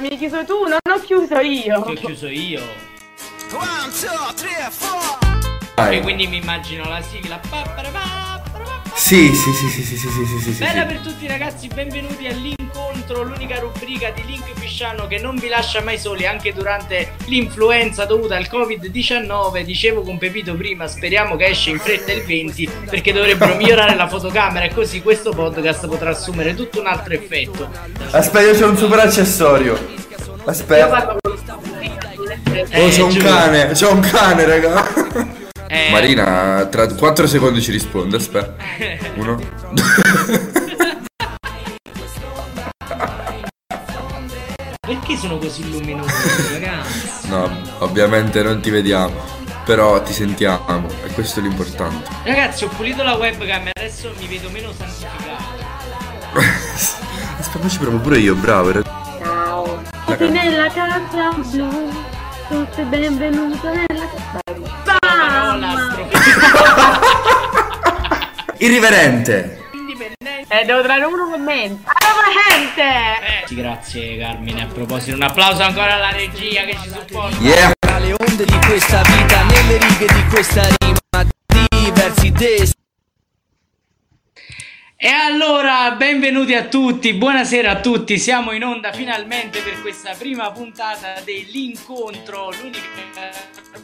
Mi hai chiuso tu, non ho chiuso io. Ti ho chiuso io. One, two, three, four. E quindi mi immagino la sigla. Sì, sì, sì, sì, sì, sì, sì, sì. Bella per tutti ragazzi, benvenuti all'incontro l'unica rubrica di Link Fisciano che non vi lascia mai soli anche durante l'influenza dovuta al Covid-19. Dicevo con Pepito prima, speriamo che esce in fretta il 20 perché dovrebbero migliorare la fotocamera e così questo podcast potrà assumere tutto un altro effetto. Aspetta, c'è un super accessorio. Io Aspetta. Oh, c'è un giuro. cane, c'è un cane, raga. Eh, Marina, tra 4 secondi ci risponde, aspetta. Uno. Perché sono così luminosi ragazzi? No, ovviamente non ti vediamo, però ti sentiamo e questo è l'importante. Ragazzi ho pulito la webcam e adesso mi vedo meno santificato. Aspetta, ci provo pure io, bravo. era- Ciao. La Tutti nella casa blu. Tutti benvenuti nella casa blu. Parola Irriverente. Eh, devo trovare uno commento. Allora, gente! Eh, sì, grazie Carmine, a proposito un applauso ancora alla regia che ci supporta. Yeah. Tra le onde di questa vita, nelle righe di questa rima, diversi destini. E allora, benvenuti a tutti, buonasera a tutti, siamo in onda finalmente per questa prima puntata dell'incontro, l'unica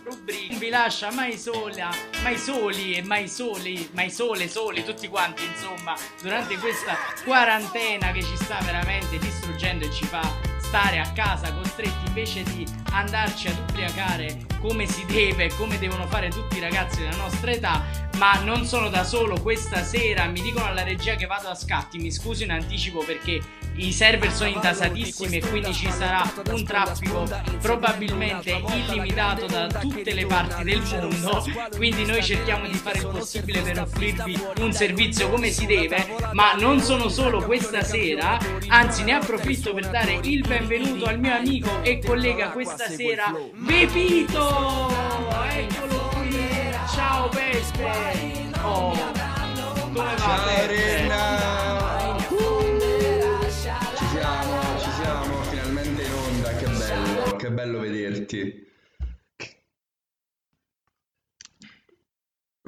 rubrica non vi lascia mai sola, mai soli e mai soli, mai sole, soli, tutti quanti insomma, durante questa quarantena che ci sta veramente distruggendo e ci fa stare a casa costretti invece di andarci ad ubriacare come si deve, come devono fare tutti i ragazzi della nostra età, ma non sono da solo. Questa sera, mi dicono alla regia che vado a scatti, mi scuso in anticipo perché i server sono intasatissimi e quindi ci sarà un traffico probabilmente illimitato da tutte le parti del mondo, quindi noi cerchiamo di fare il possibile per offrirvi un servizio come si deve, ma non sono solo questa sera, anzi ne approfitto per dare il benvenuto al mio amico e collega questa sera, Pepito! Eccolo qui! Ciao Peppe! Oh, come va Peppe? bello vederti.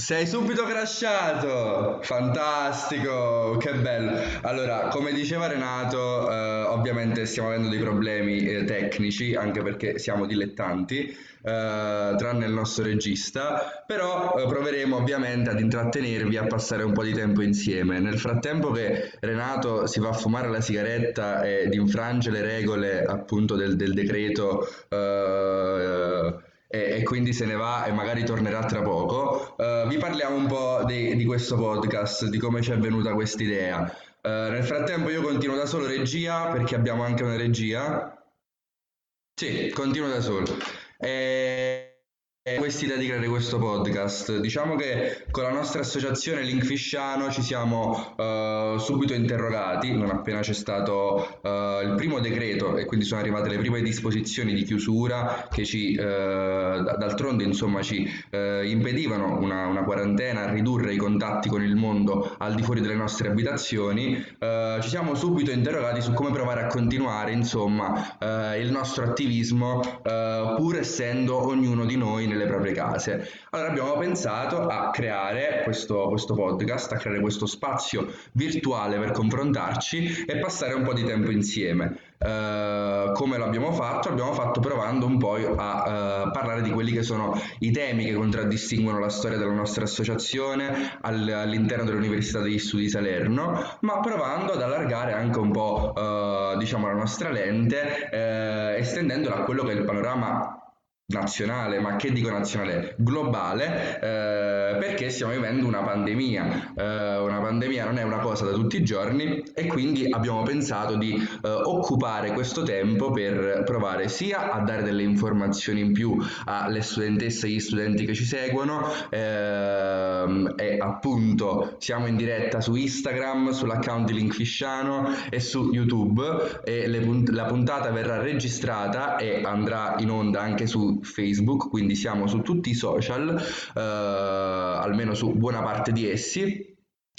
Sei subito crashato! Fantastico, che bello. Allora, come diceva Renato, eh, ovviamente stiamo avendo dei problemi eh, tecnici, anche perché siamo dilettanti, eh, tranne il nostro regista, però eh, proveremo ovviamente ad intrattenervi a passare un po' di tempo insieme. Nel frattempo che Renato si va a fumare la sigaretta e ad infrange le regole appunto del, del decreto eh, e, quindi se ne va e magari tornerà tra poco, eh, vi parliamo un po' di, di questo podcast, di come ci è venuta questa idea. nel frattempo io continuo da solo regia perché abbiamo anche una regia. Sì, continuo da solo. E quest'idea di creare questo podcast. Diciamo che con la nostra associazione Link Fisciano ci siamo eh, subito interrogati, non appena c'è stato eh, il primo decreto e quindi sono arrivate le prime disposizioni di chiusura che ci, eh, d- d'altronde insomma, ci eh, impedivano una, una quarantena, a ridurre i contatti con il mondo al di fuori delle nostre abitazioni, eh, ci siamo subito interrogati su come provare a continuare insomma eh, il nostro attivismo eh, pur essendo ognuno di noi nelle proprie case. Allora abbiamo pensato a creare questo, questo podcast, a creare questo spazio virtuale per confrontarci e passare un po' di tempo insieme. Eh, come l'abbiamo fatto? L'abbiamo fatto provando un po' a eh, parlare di quelli che sono i temi che contraddistinguono la storia della nostra associazione all- all'interno dell'Università degli Studi di Salerno, ma provando ad allargare anche un po' eh, diciamo la nostra lente, estendendola a quello che è il panorama nazionale, ma che dico nazionale, globale, eh, perché stiamo vivendo una pandemia. Eh, una pandemia non è una cosa da tutti i giorni e quindi abbiamo pensato di eh, occupare questo tempo per provare sia a dare delle informazioni in più alle studentesse e agli studenti che ci seguono ehm, e appunto siamo in diretta su Instagram, sull'account di Link Fisciano e su YouTube e punt- la puntata verrà registrata e andrà in onda anche su Facebook, quindi siamo su tutti i social, eh, almeno su buona parte di essi.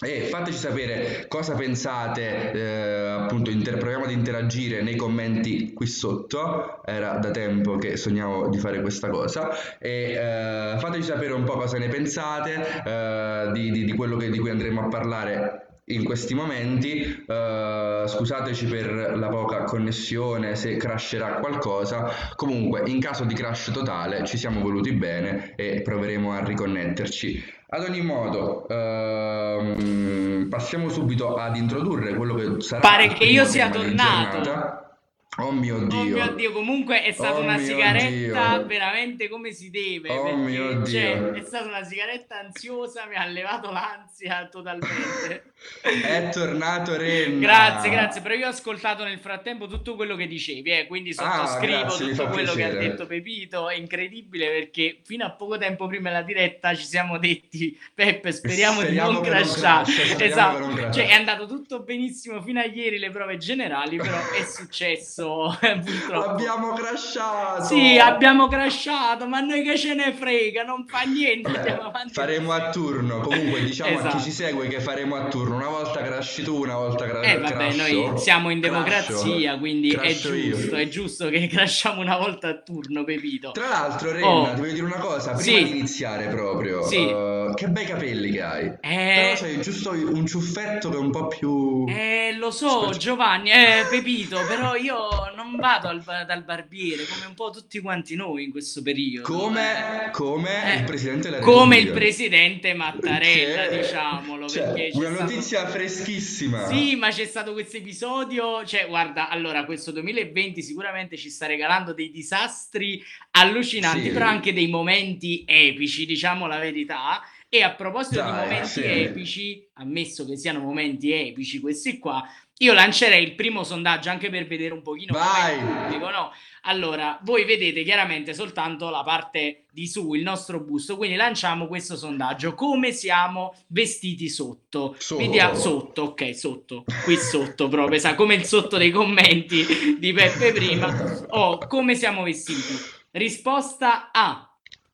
E fateci sapere cosa pensate, eh, appunto, inter- proviamo ad interagire nei commenti qui sotto, era da tempo che sognavo di fare questa cosa, e eh, fateci sapere un po' cosa ne pensate eh, di, di- di quello che- di cui andremo a parlare in questi momenti. Eh, scusateci per la poca connessione, se crasherà qualcosa. Comunque, in caso di crash totale, ci siamo voluti bene e proveremo a riconnetterci. Ad ogni modo, ehm, passiamo subito ad introdurre quello che sarà Pare che io sia tornato. giornata. Oh mio Oh Dio. mio Dio, comunque è stata Oh una mio sigaretta Dio. veramente come si deve. Oh mio cioè, Dio. è stata una sigaretta ansiosa, mi ha levato l'ansia totalmente. È tornato Renna. Grazie, grazie, però io ho ascoltato nel frattempo tutto quello che dicevi, eh, quindi Ah, sottoscrivo grazie, mi tutto quello che ha piacere. detto Pepito, è incredibile perché fino a poco tempo prima della diretta ci siamo detti Peppe, speriamo, Speriamo di non crashare. crasha, speriamo esatto, non crasha. cioè è andato tutto benissimo fino a ieri le prove generali, però è successo purtroppo. Abbiamo crashato. Sì, abbiamo crashato, ma noi che ce ne frega, non fa niente, Vabbè, faremo a turno. Comunque, diciamo a Esatto. chi ci segue che faremo a turno. Una volta crashi tu, una volta cra- Eh vabbè, crasho. noi siamo in Crasho. democrazia, quindi è Crasho io. giusto, è giusto che crashiamo una volta a turno, Pepito. Tra l'altro, Renna, Oh. ti voglio dire una cosa, prima Sì. di iniziare proprio, Sì. eh, che bei capelli che hai. Però Eh, c'hai giusto un ciuffetto che è un po' più... eh, lo so. Giovanni, eh, Pepito, però io non vado al dal barbiere come un po' tutti quanti noi in questo periodo. Come, come Eh, il Presidente della Come il Repubblica. presidente Mattarella, Che- diciamolo, cioè, una stato- notizia freschissima. Sì, ma c'è stato questo episodio, cioè guarda, allora questo 2020 sicuramente ci sta regalando dei disastri allucinanti, Sì. però anche dei momenti epici, diciamo la verità. E a proposito di Dai, momenti sì. epici, ammesso che siano momenti epici questi qua, io lancerei il primo sondaggio anche per vedere un pochino Vai. com'è il pubblico, no? Allora, voi vedete chiaramente soltanto la parte di su, il nostro busto, quindi lanciamo questo sondaggio. Come siamo vestiti sotto? Sotto. Vediamo sotto, ok, sotto, qui sotto proprio, sa, come il sotto dei commenti di Peppe prima. Oh, come siamo vestiti? Risposta A.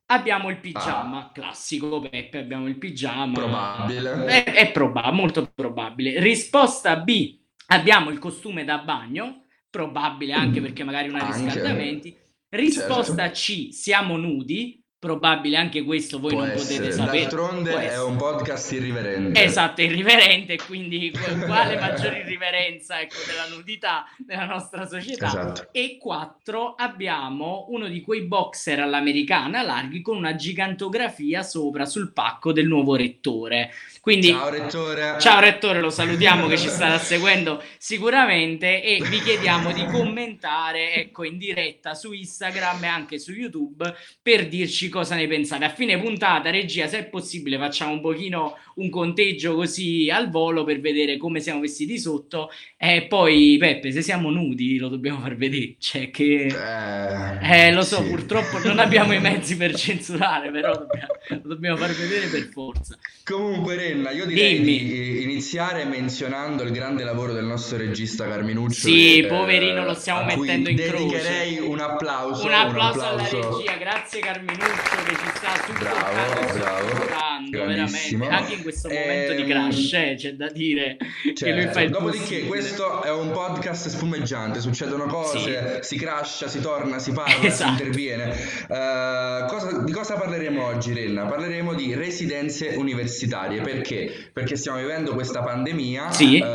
Abbiamo il pigiama, classico Peppe, abbiamo il pigiama. Probabile. È, è proba- molto probabile. Risposta B. Abbiamo il costume da bagno, probabile anche perché magari ha Anche. riscaldamenti. Risposta Certo. C. Siamo nudi, probabile anche questo voi Può non essere. potete sapere. D'altronde Può è essere. un podcast irriverente. Esatto, irriverente, quindi qu- quale maggiore irriverenza ecco, della nudità nella nostra società. Esatto. E quattro, abbiamo uno di quei boxer all'americana larghi con una gigantografia sopra sul pacco del nuovo rettore. Quindi, Ciao Rettore. ciao rettore, lo salutiamo che ci starà seguendo sicuramente e vi chiediamo di commentare ecco, in diretta su Instagram e anche su YouTube per dirci cosa ne pensate. A fine puntata, regia, se è possibile, facciamo un pochino un conteggio così al volo per vedere come siamo vestiti sotto. E poi, Peppe, se siamo nudi lo dobbiamo far vedere. Cioè che... Eh, Eh, lo so, sì. purtroppo non abbiamo i mezzi per censurare, però dobbiamo, lo dobbiamo far vedere per forza. Comunque, Renna, io direi Dimmi. di iniziare menzionando il grande lavoro del nostro regista Carminuccio. Sì, che, poverino, eh, lo stiamo mettendo in croce. dedicherei un applauso. Un applauso, alla applauso. regia, grazie Carminuccio che ci sta Bravo, bravo, grandissimo. veramente, anche in questo momento di Ehm, crash, eh, c'è da dire che Certo. lui fa il Dopodiché, possibile. questo è un podcast spumeggiante, succedono cose, si crasha, si torna, si parla, Esatto. si interviene. Eh, cosa- di cosa parleremo oggi, Renna? Parleremo di residenze universitarie. Perché? Perché stiamo vivendo questa pandemia, Sì. eh,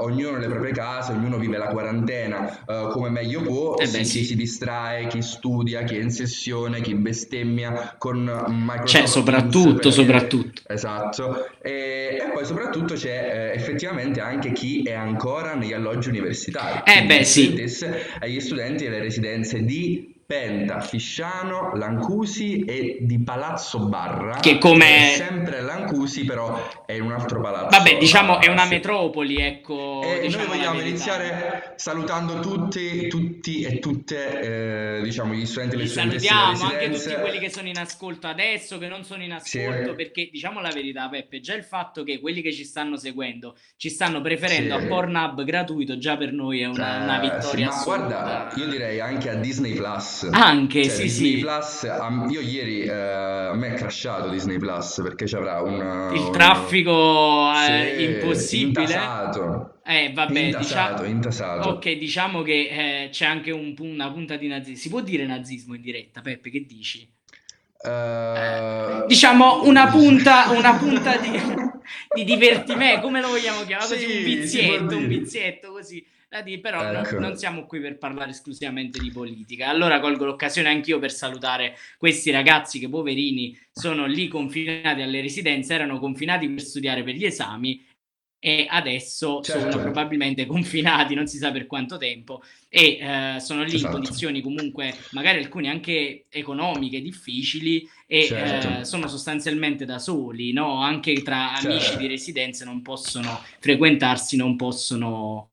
ognuno nelle proprie case, ognuno vive la quarantena eh, come meglio può, Eh si, beh, sì. chi si distrae, chi studia, chi è in sessione, chi bestemmia con Microsoft Cioè, soprattutto, soprattutto. Esatto, e, e poi soprattutto c'è eh, effettivamente anche chi è ancora negli alloggi universitari. Eh, beh, sì. studentesse e gli studenti delle residenze di Penta, Fisciano, Lancusi e di Palazzo Barra. Che come- sempre Lancusi, però è un altro palazzo. Vabbè, diciamo è una metropoli, ecco. E diciamo noi vogliamo iniziare salutando tutti, tutti e tutte, eh, diciamo, gli studenti e le studentesse salutiamo anche tutti quelli che sono in ascolto adesso, che non sono in ascolto, Sì. perché diciamo la verità, Peppe, già il fatto che quelli che ci stanno seguendo ci stanno preferendo Sì. a Pornhub gratuito, già per noi è una, una Eh, vittoria sì, ma assoluta. guarda, io direi anche a Disney Plus. Plus. Anche, Cioè, sì, Disney sì. Plus, io ieri eh, a me è crashato Disney Plus perché ci avrà un, Il traffico è Sì, impossibile. intasato. Eh, vabbè, Intasato, diciamo... intasato. Ok, diciamo che eh, c'è anche un una punta di nazismo. Si può dire nazismo in diretta, Peppe, che dici? Eh, Diciamo una punta, una punta di, di divertimento, come lo vogliamo chiamare? Così, Sì, un vizietto, un vizietto così. dire, però Ecco. non siamo qui per parlare esclusivamente di politica. Allora colgo l'occasione anch'io per salutare questi ragazzi che poverini sono lì confinati alle residenze, erano confinati per studiare per gli esami e adesso Certo. sono probabilmente confinati non si sa per quanto tempo e eh, sono lì Esatto. in condizioni comunque magari alcune anche economiche difficili e Certo. eh, sono sostanzialmente da soli, no? Anche tra amici Certo. di residenze non possono frequentarsi, non possono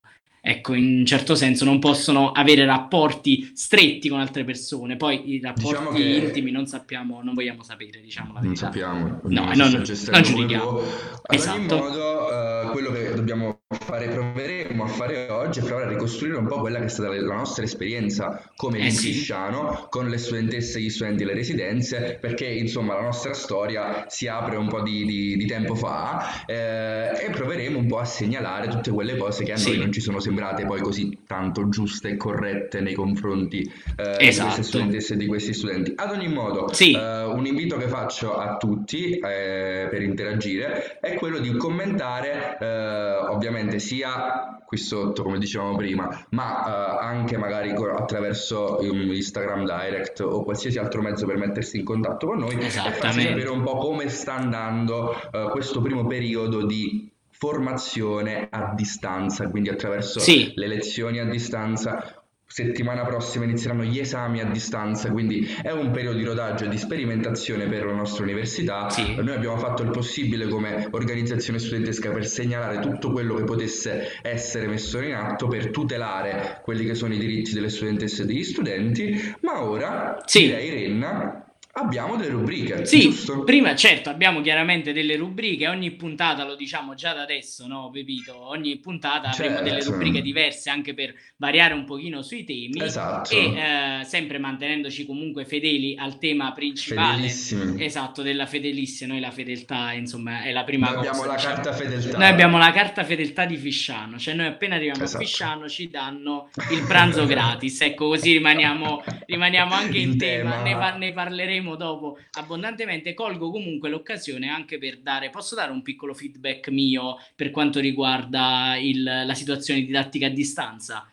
ecco, in un certo senso non possono avere rapporti stretti con altre persone. Poi i rapporti Diciamo che- intimi non sappiamo, non vogliamo sapere, diciamo la Non verità. sappiamo, No, ognuno non- non giudichiamo. Ad Esatto. ogni modo, eh, quello che dobbiamo fare, proveremo a fare oggi è provare a ricostruire un po' quella che è stata la nostra esperienza come Eh sì. linguisciano con le studentesse e gli studenti delle residenze, perché insomma la nostra storia si apre un po' di, di- di tempo fa eh, e proveremo un po' a segnalare tutte quelle cose che a Sì. noi non ci sono sembrate poi così tanto giuste e corrette nei confronti eh, di Esatto. queste studentesse e di questi studenti. Ad ogni modo, Sì. eh, un invito che faccio a tutti eh, per interagire è quello di commentare, eh, ovviamente sia qui sotto, come dicevamo prima, ma eh, anche magari attraverso um, Instagram Direct o qualsiasi altro mezzo per mettersi in contatto con noi e farci sapere un po' come sta andando eh, questo primo periodo di formazione a distanza, quindi attraverso Sì. le lezioni a distanza. Settimana prossima inizieranno gli esami a distanza, quindi è un periodo di rodaggio e di sperimentazione per la nostra università. Sì. Noi abbiamo fatto il possibile come organizzazione studentesca per segnalare tutto quello che potesse essere messo in atto per tutelare quelli che sono i diritti delle studentesse e degli studenti, ma ora Sì. direi Renna, abbiamo delle rubriche, Sì, giusto? prima certo abbiamo chiaramente delle rubriche, ogni puntata lo diciamo già da adesso, no Pepito? Ogni puntata avremo delle Certo. rubriche diverse anche per variare un pochino sui temi Esatto. e eh, sempre mantenendoci comunque fedeli al tema principale. Esatto, della fedelissima, noi la fedeltà insomma è la prima Noi cosa. abbiamo la diciamo. carta fedeltà. Noi abbiamo la carta fedeltà di Fisciano, cioè noi appena arriviamo Esatto. a Fisciano ci danno il pranzo gratis, ecco così rimaniamo, rimaniamo anche in, In tema, tema. Ne, par- ne parleremo dopo abbondantemente, colgo comunque l'occasione anche per dare, posso dare un piccolo feedback mio per quanto riguarda il- la situazione didattica a distanza?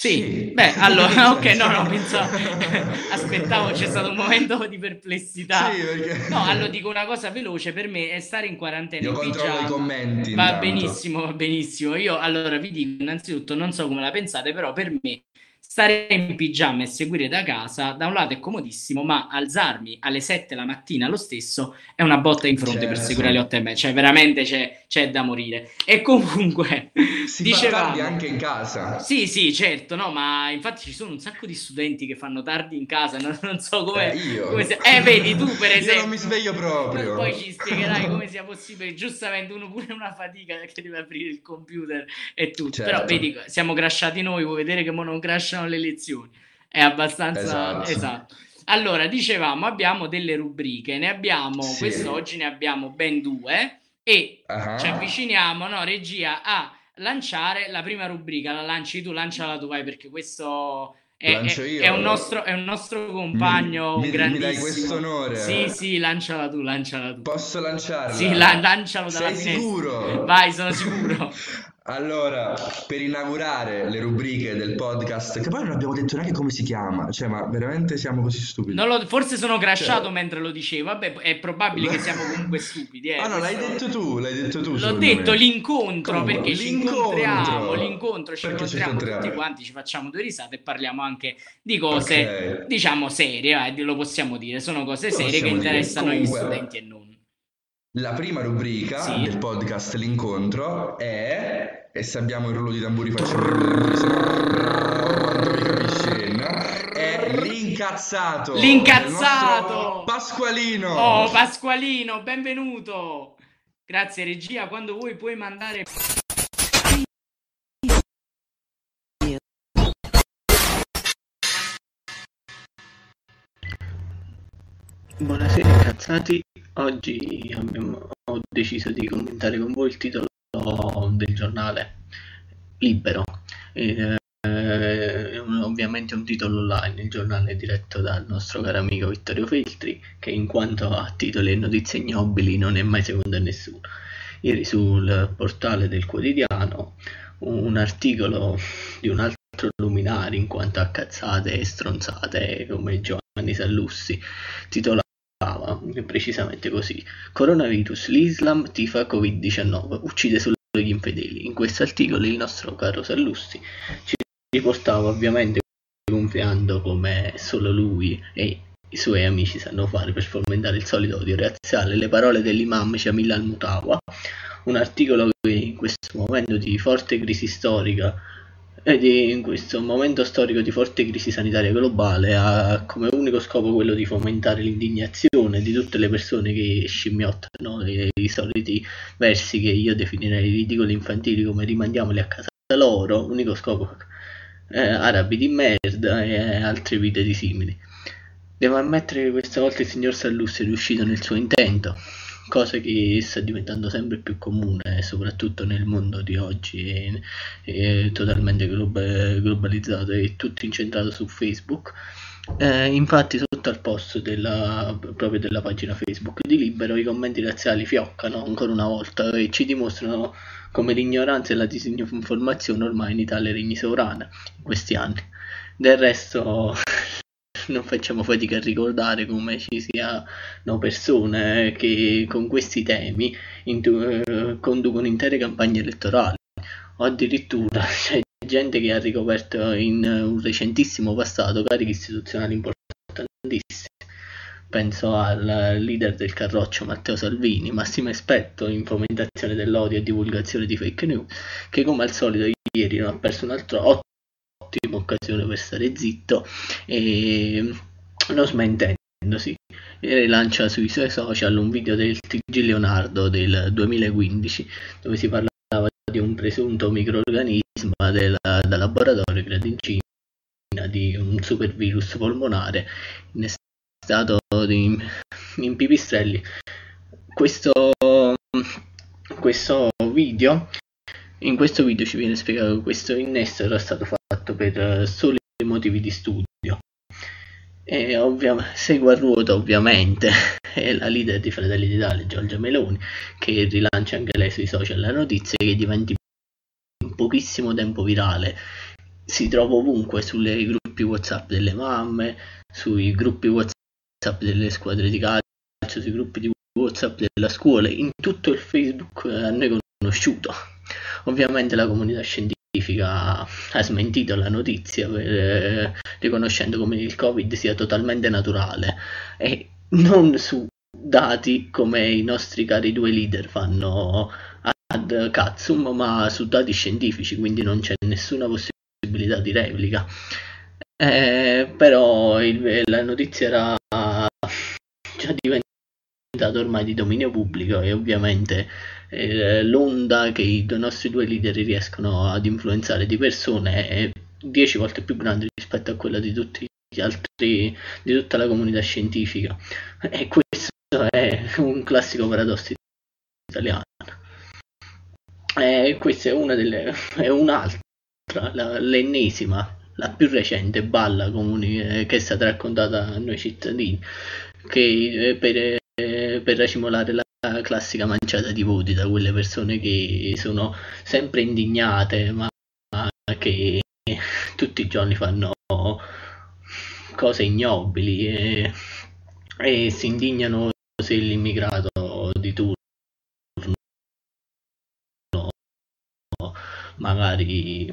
Sì, Sì. beh, allora, ok, no, no, pensavo, aspettavo, c'è stato un momento di perplessità. Sì, perché... No, allora dico una cosa veloce, per me è stare in quarantena Io in controllo i pigiama. commenti Va intanto. benissimo, va benissimo. Io allora vi dico innanzitutto, non so come la pensate, però per me stare in pigiama e seguire da casa, da un lato è comodissimo, ma alzarmi alle 7 la mattina lo stesso è una botta in fronte per Certo. seguire alle 8 e mezza, cioè veramente c'è, c'è da morire. E comunque, Si dicevamo... fa tardi anche in casa. Sì, sì, certo, no, ma infatti ci sono un sacco di studenti che fanno tardi in casa, non, non so come... Eh, io. come se- Eh, vedi, tu per Io esempio... non mi sveglio proprio. Poi ci spiegherai come sia possibile, giustamente uno pure una fatica perché deve aprire il computer e tutto. Certo. Però vedi, siamo crashati noi, vuoi vedere che mo non crashano le lezioni. È abbastanza Esatto. esatto. Allora, dicevamo, abbiamo delle rubriche, ne abbiamo, Sì. quest'oggi ne abbiamo ben due e Ah. ci avviciniamo, no, regia, a lanciare la prima rubrica. La lanci tu, lanciala tu, vai, perché questo è, è- è un, nostro, è un nostro compagno Mi- mi- mi grandissimo. dai questo onore? Sì, sì, lanciala tu, lanciala tu. Posso lanciarla? Sì, la- lancialo dalla Sei finestra. sicuro? Vai, sono sicuro. Allora, per inaugurare le rubriche del podcast, che poi non abbiamo detto neanche come si chiama, cioè, ma veramente siamo così stupidi. Non lo- forse sono crashato Cioè- mentre lo dicevo. Vabbè, è probabile che siamo comunque stupidi. Eh, Ah no, l'hai questo- detto tu, l'hai detto tu. L'ho detto me. l'incontro Comunque, perché ci l'incontro. incontriamo, l'incontro ci Perché ci incontriamo incontriamo? tutti quanti, ci facciamo due risate e parliamo anche di cose Ok. diciamo serie, vai, lo possiamo dire, sono cose serie che dire. interessano Comunque- gli studenti e non. La prima rubrica Sì. del podcast L'incontro è e se abbiamo il rullo di tamburi facciamo il rullo di tamburi, se no bravo, quanto mi capisci. È l'incazzato! L'incazzato! Pasqualino! Oh, Pasqualino, benvenuto! Grazie regia, quando vuoi puoi mandare... Buonasera incazzati, oggi abbiamo, ho deciso di commentare con voi il titolo del giornale Libero. Eh, ovviamente un titolo online, il giornale diretto dal nostro caro amico Vittorio Feltri, che in quanto a titoli e notizie ignobili non è mai secondo a nessuno. Ieri sul portale del quotidiano un articolo di un altro luminare in quanto a cazzate e stronzate come Giovanni Sallussi titolava precisamente così. Coronavirus l'Islam tifa Covid-19 uccide solo gli infedeli. In questo articolo il nostro caro Sallussi ci riportava ovviamente gonfiando come solo lui e i suoi amici sanno fare per fomentare il solito odio razziale. Le parole dell'imam Jamil al-Mutawa un articolo che in questo momento di forte crisi storica ed in questo momento storico di forte crisi sanitaria globale ha come unico scopo quello di fomentare l'indignazione di tutte le persone che scimmiottano i, i soliti versi che io definirei ridicoli infantili come rimandiamoli a casa loro, unico scopo eh, arabi di merda e altri video simili. Devo ammettere che questa volta il signor Sallussi è riuscito nel suo intento, cosa che sta diventando sempre più comune, soprattutto nel mondo di oggi, è, totalmente globa- globalizzato e tutto incentrato su Facebook. Eh, infatti sotto al post della, proprio della pagina Facebook di Libero i commenti razziali fioccano ancora una volta e ci dimostrano come l'ignoranza e la disinformazione ormai in Italia regni sovrana in questi anni. Del resto non facciamo fatica a ricordare come ci siano persone che con questi temi intu- eh, conducono intere campagne elettorali o addirittura c'è gente che ha ricoperto in un recentissimo passato cariche istituzionali importantissime. Penso al leader del Carroccio Matteo Salvini, massimo esperto in fomentazione dell'odio e divulgazione di fake news, che come al solito ieri non ha perso un'altra ottima occasione per stare zitto. E non smentendosi rilancia sui suoi social un video del TG Leonardo del 2015 dove si parlava di un presunto microorganismo della, da laboratorio creato in Cina di un supervirus polmonare in stato di in pipistrelli. Questo, questo video in questo video ci viene spiegato che questo innesto era stato fatto per soli motivi di studio. E ovviamente segue a ruota ovviamente è la leader di Fratelli d'Italia Giorgia Meloni che rilancia anche lei sui social la notizia che diventi in pochissimo tempo virale. Si trova ovunque sui gruppi whatsapp delle mamme sui gruppi whatsapp delle squadre di calcio sui gruppi di whatsapp della scuola in tutto il facebook a noi conosciuto ovviamente la comunità scientifica ha smentito la notizia eh, riconoscendo come il covid sia totalmente naturale. E non su dati come i nostri cari due leader fanno ad Katsum ma su dati scientifici quindi non c'è nessuna possibilità di replica. Eh, però il, la notizia era già diventata ormai di dominio pubblico e ovviamente eh, l'onda che i nostri due leader riescono ad influenzare di persone è dieci volte più grande rispetto a quella di tutti gli altri di tutta la comunità scientifica. E questo è un classico paradosso italiano. E questa è una delle è un'altra la, l'ennesima la più recente balla comuni, eh, che è stata raccontata a noi cittadini che eh, per, eh, per racimolare la classica manciata di voti da quelle persone che sono sempre indignate ma che tutti i giorni fanno cose ignobili e, e si indignano se l'immigrato di turno magari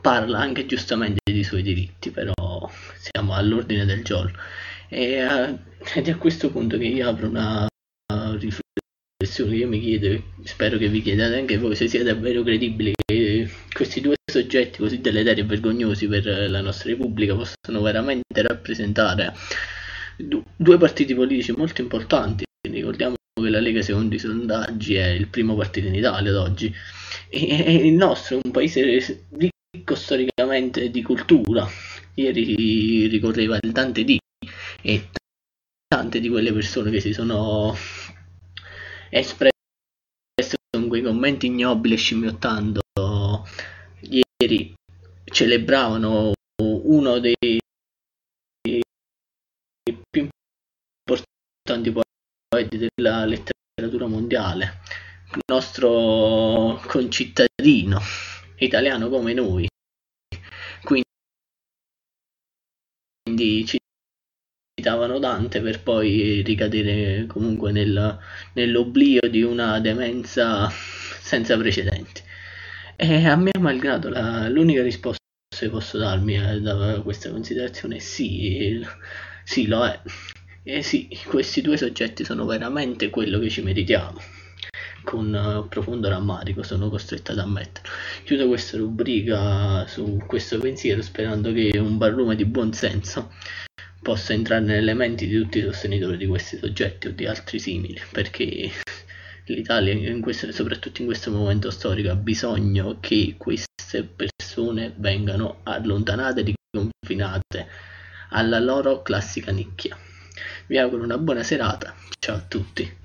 parla anche giustamente dei suoi diritti però siamo all'ordine del giorno e, uh, ed è a questo punto che io apro una riflessione io mi chiedo spero che vi chiediate anche voi se siete davvero credibili che questi due soggetti così deleteri e vergognosi per la nostra repubblica possono veramente rappresentare due partiti politici molto importanti. Ricordiamo che la Lega secondo i sondaggi è il primo partito in Italia ad oggi. E il nostro è un paese ricco storicamente di cultura. Ieri ricorreva il Dante D e tante di quelle persone che si sono espresse con quei commenti ignobili scimmiottando ieri celebravano uno dei più importanti poeti della letteratura mondiale, il nostro concittadino italiano come noi. Quindi citavano Dante per poi ricadere comunque nel, nell'oblio di una demenza senza precedenti. E a mio malgrado la, l'unica risposta che posso darmi eh, da questa considerazione è sì, sì lo è. E sì, questi due soggetti sono veramente quello che ci meritiamo. Con uh, profondo rammarico sono costretto ad ammetterlo. Chiudo questa rubrica su questo pensiero sperando che un barlume di buonsenso possa entrare nelle menti di tutti i sostenitori di questi soggetti o di altri simili, perché l'Italia, in questo, soprattutto in questo momento storico, ha bisogno che queste persone vengano allontanate riconfinate alla loro classica nicchia. Vi auguro una buona serata, ciao a tutti.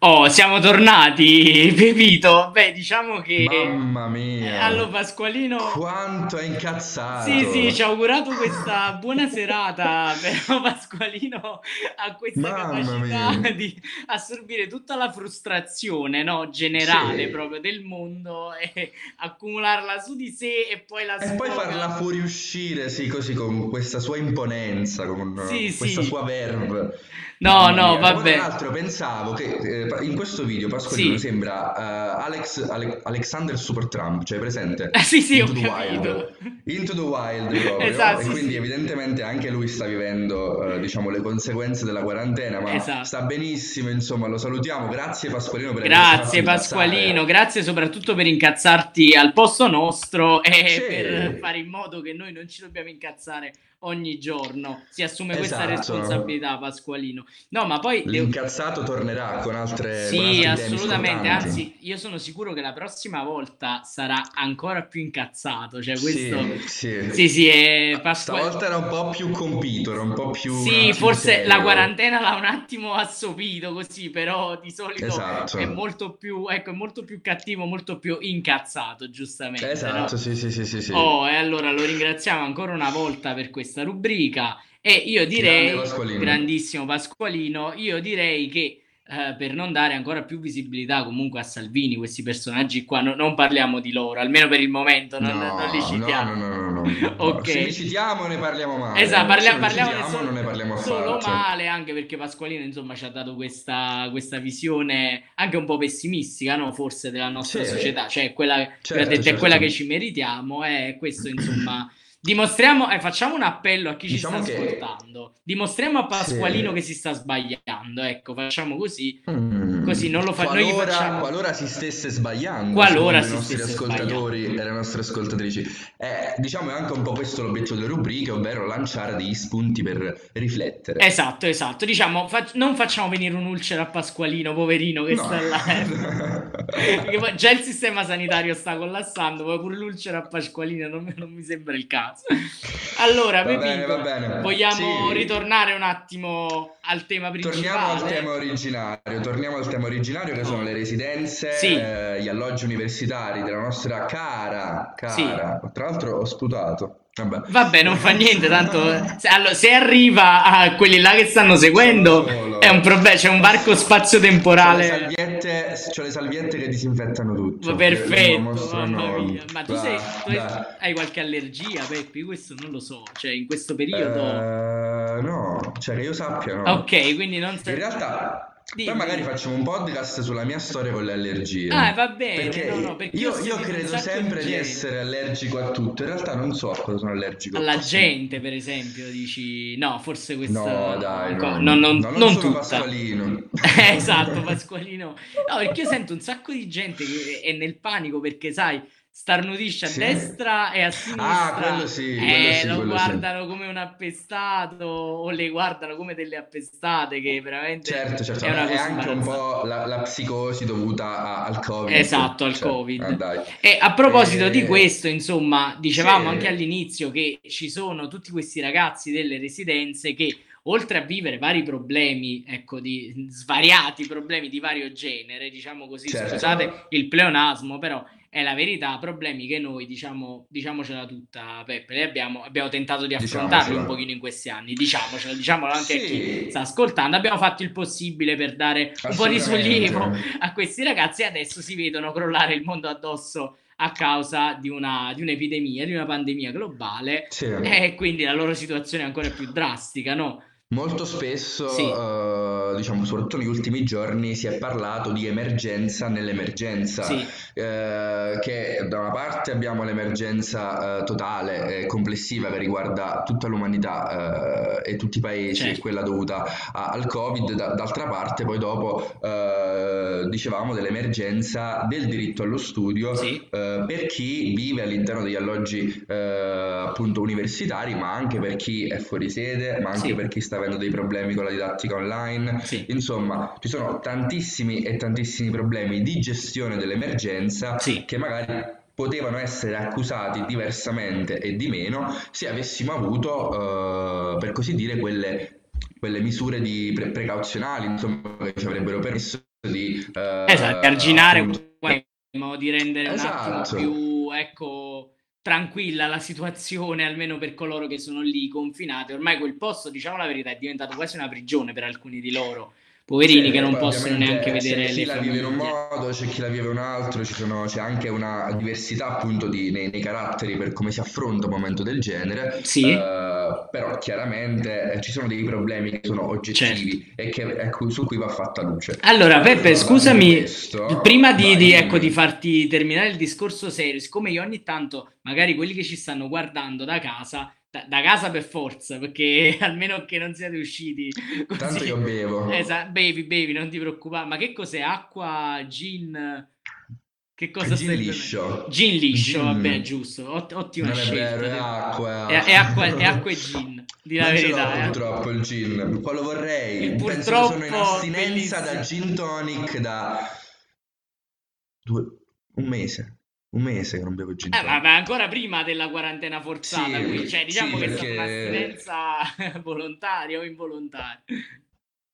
Oh, siamo tornati, Pepito. Beh, diciamo che. Mamma mia. Allo Pasqualino. Quanto è incazzato. Sì, sì, ci ha augurato questa buona serata, però Pasqualino ha questa Mamma capacità mia. di assorbire tutta la frustrazione, no, generale Sì. proprio del mondo e accumularla su di sé e poi la E poi sfoga. farla fuoriuscire, sì, così con questa sua imponenza, con Sì, questa sì. sua verve. No, Mamma no, mia. Vabbè. Tra l'altro pensavo che eh, in questo video Pasqualino Sì. sembra eh, Alex, Ale- Alexander Super Trump, cioè presente? Ah, sì, sì, Into the capito. Wild. Into the Wild proprio. Esatto, e sì, quindi sì. evidentemente anche lui sta vivendo eh, diciamo le conseguenze della quarantena, ma Esatto. sta benissimo, insomma, lo salutiamo. Grazie Pasqualino per Grazie. Pasqualino, grazie soprattutto per incazzarti al posto nostro e Sì. per fare in modo che noi non ci dobbiamo incazzare ogni giorno. Si assume questa Esatto. responsabilità Pasqualino. No, ma poi devo- L'incazzato tornerà con altre con Sì, temi assolutamente, anzi, io sono sicuro che la prossima volta sarà ancora più incazzato, cioè questo Sì, sì. Sì, sì, è Pasqualino. Stavolta era un po' più compito, era un po' più Sì, forse serio. la quarantena l'ha un attimo assopito così, però di solito Esatto. è molto più, ecco, è molto più cattivo, molto più incazzato, giustamente, Esatto, no? sì, sì, sì, sì, sì. Oh, e allora lo ringraziamo ancora una volta per questa rubrica e io direi, Pasqualino. grandissimo Pasqualino, io direi che eh, per non dare ancora più visibilità comunque a Salvini, questi personaggi qua, no- non parliamo di loro, almeno per il momento, non, No, non li citiamo. No, no, no, no, no, no. Ok. Se li citiamo ne parliamo male. Esatto, parlia- Se non parliamo citiamo solo, non ne parliamo solo affatto. male, anche perché Pasqualino insomma ci ha dato questa, questa visione anche un po' pessimistica, no? Forse della nostra Sì. società, cioè quella che Certo, è certo. quella che ci meritiamo e questo insomma dimostriamo, eh, facciamo un appello a chi Diciamo ci sta che- ascoltando, dimostriamo a Pasqualino Sì. che si sta sbagliando, ecco, facciamo così. Mm. Così non lo fa- noi qualora, facciamo- qualora si stesse sbagliando Qualora si i nostri stesse ascoltatori sbagliando. e le nostre ascoltatrici eh, diciamo è anche un po' questo l'obiettivo delle rubriche ovvero lanciare degli spunti per riflettere Esatto, esatto. Diciamo, fac- non facciamo venire un'ulcera a Pasqualino, poverino, che No. sta là. eh. Già il sistema sanitario sta collassando, poi pure l'ulcera a Pasqualino non, mi- non mi sembra il caso. Allora, Va bene, va bene. vogliamo Sì. ritornare un attimo al tema principale? Torniamo al tema originario, torniamo al tema originario che sono le residenze, Sì. eh, gli alloggi universitari della nostra cara, cara. Sì. Tra l'altro ho sputato. Vabbè. Vabbè, non fa niente, tanto se, allora, se arriva a quelli là che stanno seguendo solo. è un problema, c'è un varco C'ho le spazio-temporale. salviette, c'ho le salviette che disinfettano tutto. Ma perfetto, mamma mia. Ma tu, sei, tu hai, qualche allergia, Peppi? Questo non lo so. Cioè, in questo periodo... Eh, no, cioè che io sappia no. Ok, quindi non In sei... realtà, Dimmi. poi magari facciamo un podcast sulla mia storia con le allergie. Ah, va bene, Perché, no, no, perché io, io credo sempre di essere allergico a tutto. In realtà non so a cosa sono allergico. Alla gente, per esempio, dici... No, forse questa... No, dai, co- no, no, non, no, non non sono tutta. Pasqualino. Esatto, Pasqualino. No, perché io sento un sacco di gente che è nel panico perché, sai, starnutisce a Sì. destra e a Ah, sinistra, quello sì, quello eh, sì, lo quello sì. guardano come un appestato o le guardano come delle appestate che veramente Certo, certo, è è anche un po' la, la psicosi dovuta a- al Covid. Esatto, al Cioè, Covid. ah. E a proposito di Eh, questo, insomma, dicevamo sì. anche all'inizio che ci sono tutti questi ragazzi delle residenze che oltre a vivere vari problemi, ecco, di svariati problemi di vario genere, diciamo così, Certo. scusate il pleonasmo, però è la verità, problemi che noi, diciamo, diciamocela tutta, Peppe, li abbiamo, abbiamo tentato di affrontarli Diciamocela. un pochino in questi anni, diciamocela, diciamolo anche a chi Sì. sta ascoltando, abbiamo fatto il possibile per dare un po' di sollievo a questi ragazzi e adesso si vedono crollare il mondo addosso a causa di, una, di un'epidemia, di una pandemia globale Sì. e quindi la loro situazione è ancora più drastica, no? Molto spesso, Sì. eh, diciamo, soprattutto negli ultimi giorni, si è parlato di emergenza nell'emergenza. Sì, eh, che da una parte abbiamo l'emergenza eh, totale e complessiva che riguarda tutta l'umanità eh, e tutti i paesi, Certo. quella dovuta a- al Covid, da- d'altra parte poi dopo eh, dicevamo dell'emergenza del diritto allo studio sì, eh, per chi vive all'interno degli alloggi eh, appunto universitari, ma anche per chi è fuori sede, ma anche Sì. per chi sta avendo dei problemi con la didattica online. sì, Insomma, ci sono tantissimi e tantissimi problemi di gestione dell'emergenza Sì. che magari potevano essere accusati diversamente e di meno se avessimo avuto, eh, per così dire, quelle, quelle misure di pre- precauzionali, insomma, che ci avrebbero permesso di eh, esatto, arginare appunto- in modo di rendere un attimo Esatto. più, ecco, tranquilla la situazione, almeno per coloro che sono lì confinati. Ormai quel posto, diciamo la verità, è diventato quasi una prigione per alcuni di loro, poverini Sì, che non possono neanche vedere c'è chi la vive in un modo, c'è chi la vive in un altro, ci sono- c'è anche una diversità appunto di- nei, nei caratteri per come si affronta un momento del genere, Sì. eh, però chiaramente eh, ci sono dei problemi che sono oggettivi e che, ecco, su cui va fatta luce. Allora, Peppe, scusami, questo, prima di, di, ecco, di farti terminare il discorso serio, siccome io ogni tanto, magari quelli che ci stanno guardando da casa, da, da casa per forza, perché almeno che non siate usciti così. Tanto io bevo. Esa- bevi, bevi, non ti preoccupare. Ma che cos'è? Acqua, gin? Che cosa Gin liscio. Gin liscio, Gin. vabbè, giusto. Ott- ottima Non è scelta. vero, è acqua. È, è acqua, è acqua e gin, di la Non verità. eh. purtroppo il gin, poi lo vorrei. Il Penso che purtroppo, sono in astinenza da bellissimo. gin tonic da due- un mese. Un mese che non bevo gin Eh, vabbè, ancora prima della quarantena forzata, Sì, quindi, cioè, diciamo sì, che è stata perché- un'astinenza volontaria o involontaria.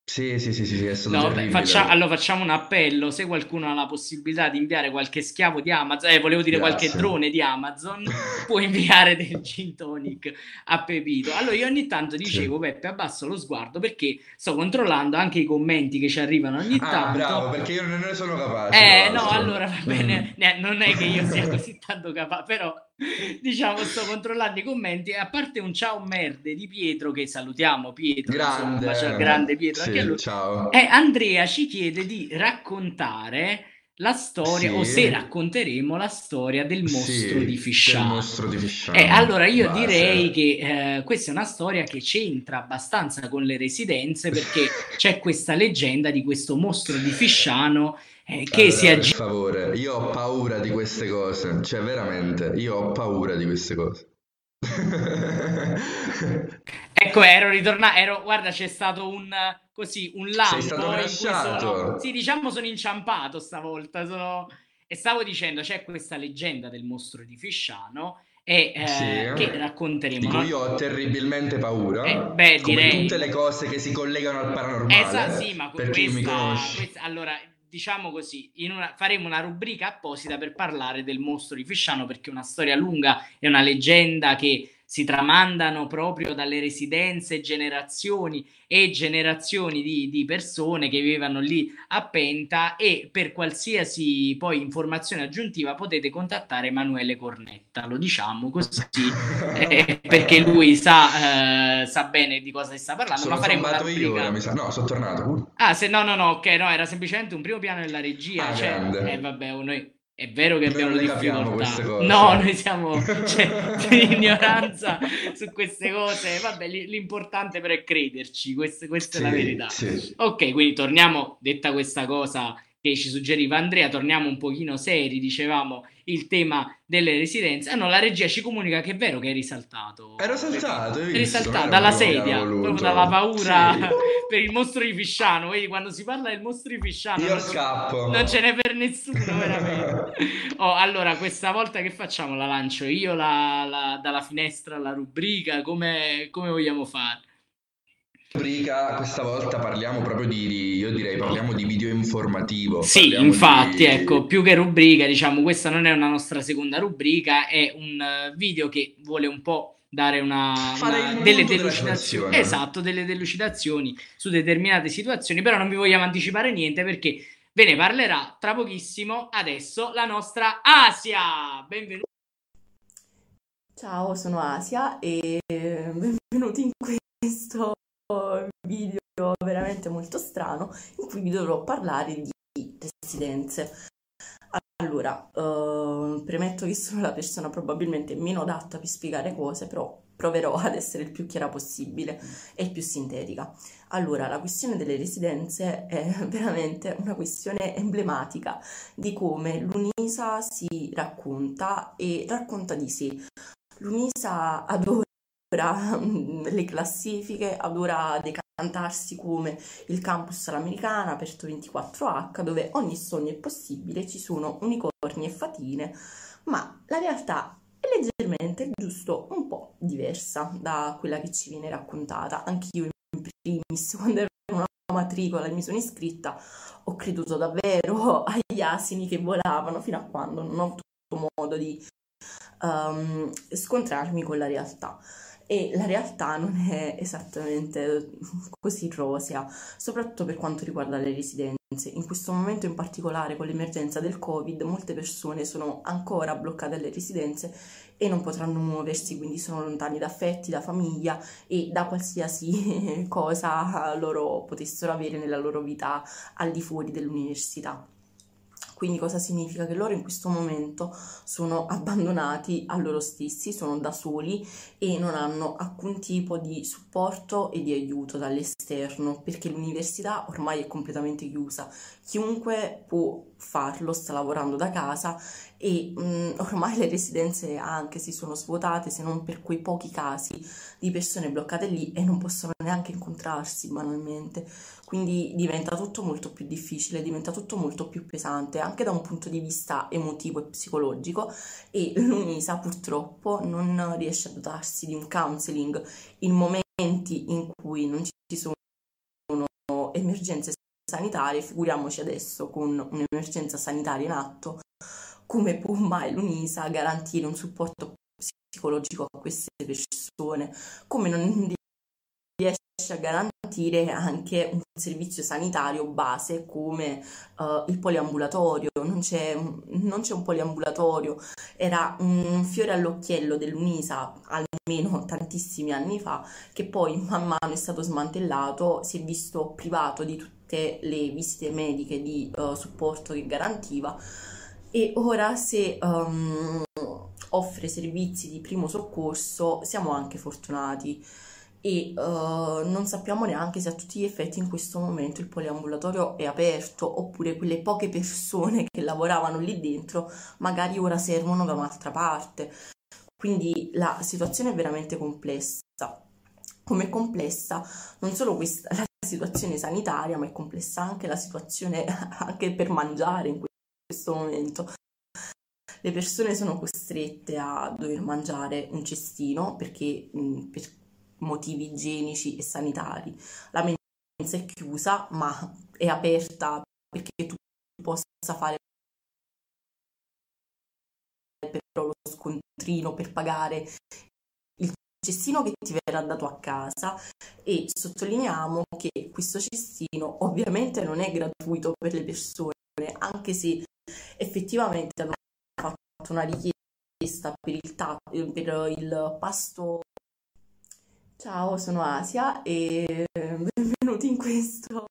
Sì, sì, sì, sì, sì, è stato No, terribile. faccia- allora facciamo un appello, se qualcuno ha la possibilità di inviare qualche schiavo di Amazon, eh, volevo dire qualche Grazie. drone di Amazon, può inviare del gin tonic a Pepito. Allora io ogni tanto dicevo, Peppe, abbasso lo sguardo perché sto controllando anche i commenti che ci arrivano ogni Ah, tanto. bravo, perché io non ne sono capace. Eh, no, allora va bene, Eh, non è che io sia così tanto capace, però diciamo sto controllando i commenti e a parte un ciao merde di Pietro che salutiamo Pietro, Grande. insomma, grande Pietro Sì, anche lui. ciao. Eh, Andrea ci chiede di raccontare la storia o Sì. se racconteremo la storia del mostro Sì, di Fisciano. Del mostro di Fisciano. Eh, allora io Base. direi che eh, questa è una storia che c'entra abbastanza con le residenze perché c'è questa leggenda di questo mostro di Fisciano eh, che Allora, si per aggira favore, io ho paura di queste cose, cioè veramente, io ho paura di queste cose. Ecco, ero ritornato, ero, guarda, c'è stato un così un lampo stato cui lasciato. sono, sì, diciamo sono inciampato stavolta, sono e stavo dicendo c'è questa leggenda del mostro di Fisciano e eh, Sì. che racconteremo, Dico, no? io ho terribilmente paura, Eh, beh, come direi. tutte le cose che si collegano al paranormale, Esatto, sì, ma per chi mi questa, conosce. questa- allora, diciamo così, una- faremo una rubrica apposita per parlare del mostro di Fisciano perché è una storia lunga, è una leggenda che si tramandano proprio dalle residenze generazioni e generazioni di, di persone che vivevano lì a Penta e per qualsiasi poi informazione aggiuntiva potete contattare Emanuele Cornetta, lo diciamo così eh, perché lui sa, eh, sa bene di cosa si sta parlando, Sono ma faremo io ora, mi sa. No, sono tornato. Ah, se no, no, no, ok, no, era semplicemente un primo piano della regia. Ah, cioè, eh, vabbè, noi è vero che Noi abbiamo difficoltà. No, noi siamo cioè, di ignoranza su queste cose. Vabbè, l'importante però è crederci, questa, questa è la Sì, verità. sì. Ok, quindi torniamo, detta questa cosa che ci suggeriva Andrea, torniamo un pochino seri, dicevamo il tema delle residenze. Ah no, la regia ci comunica che è vero che è risaltato. Ero saltato, È risaltato dalla era sedia, proprio dalla paura Sì. per il mostro di Fisciano. Vedi, quando si parla del mostro di Fisciano Io non, scappo. non ce n'è per nessuno, veramente. Oh, allora, questa volta che facciamo? La lancio io la- la- dalla finestra la rubrica? Come, come vogliamo fare? Rubrica, questa volta parliamo proprio di, io direi parliamo di video informativo. Sì, Parliamo infatti, di- ecco, più che rubrica, diciamo, questa non è una nostra seconda rubrica, è un eh, video che vuole un po' dare una, Fare una- delle delucidazioni, esatto, delle delucidazioni su determinate situazioni, però non vi vogliamo anticipare niente perché ve ne parlerà tra pochissimo adesso la nostra Asia. Benvenuti. Ciao, sono Asia e benvenuti in questo video veramente molto strano in cui vi dovrò parlare di residenze. Allora, eh, premetto che sono la persona probabilmente meno adatta per spiegare cose, però proverò ad essere il più chiara possibile e il più sintetica. Allora, la questione delle residenze è veramente una questione emblematica di come l'UNISA si racconta e racconta di sé. L'UNISA adora le classifiche, adora decantarsi come il campus all'americana aperto 24H, dove ogni sogno è possibile, ci sono unicorni e fatine, ma la realtà è leggermente, giusto, un po' diversa da quella che ci viene raccontata. Anch'io in primis, quando ero una matricola e mi sono iscritta, ho creduto davvero agli asini che volavano fino a quando non ho avuto modo di um, scontrarmi con la realtà. E la realtà non è esattamente così rosea, soprattutto per quanto riguarda le residenze. In questo momento in particolare, con l'emergenza del Covid, molte persone sono ancora bloccate alle residenze e non potranno muoversi, quindi sono lontani da affetti, da famiglia e da qualsiasi cosa loro potessero avere nella loro vita al di fuori dell'università. Quindi cosa significa? Che loro in questo momento sono abbandonati a loro stessi, sono da soli e non hanno alcun tipo di supporto e di aiuto dall'esterno perché l'università ormai è completamente chiusa. Chiunque può farlo, sta lavorando da casa e mh, ormai le residenze anche si sono svuotate se non per quei pochi casi di persone bloccate lì e non possono neanche incontrarsi banalmente. Quindi diventa tutto molto più difficile, diventa tutto molto più pesante anche da un punto di vista emotivo e psicologico e l'UNISA purtroppo non riesce a dotarsi di un counseling in momenti in cui non ci sono emergenze sanitarie, figuriamoci adesso con un'emergenza sanitaria in atto, come può mai l'UNISA garantire un supporto psicologico a queste persone, come non riesce a garantire anche un servizio sanitario base come uh, il poliambulatorio, non c'è, non c'è un poliambulatorio, era un fiore all'occhiello dell'UNISA almeno tantissimi anni fa, che poi man mano è stato smantellato, si è visto privato di tutte le visite mediche di uh, supporto che garantiva e ora se um, offre servizi di primo soccorso siamo anche fortunati e uh, non sappiamo neanche se a tutti gli effetti in questo momento il poliambulatorio è aperto oppure quelle poche persone che lavoravano lì dentro magari ora servono da un'altra parte. Quindi la situazione è veramente complessa. Come complessa non solo questa, la situazione sanitaria, ma è complessa anche la situazione anche per mangiare in questo momento. Le persone sono costrette a dover mangiare un cestino perché mh, per motivi igienici e sanitari. La mensa è chiusa, ma è aperta perché tu possa fare però lo scontrino per pagare cestino che ti verrà dato a casa e sottolineiamo che questo cestino ovviamente non è gratuito per le persone, anche se effettivamente hanno fatto una richiesta per il, ta- per il pasto. Ciao, sono Asia e benvenuti in questo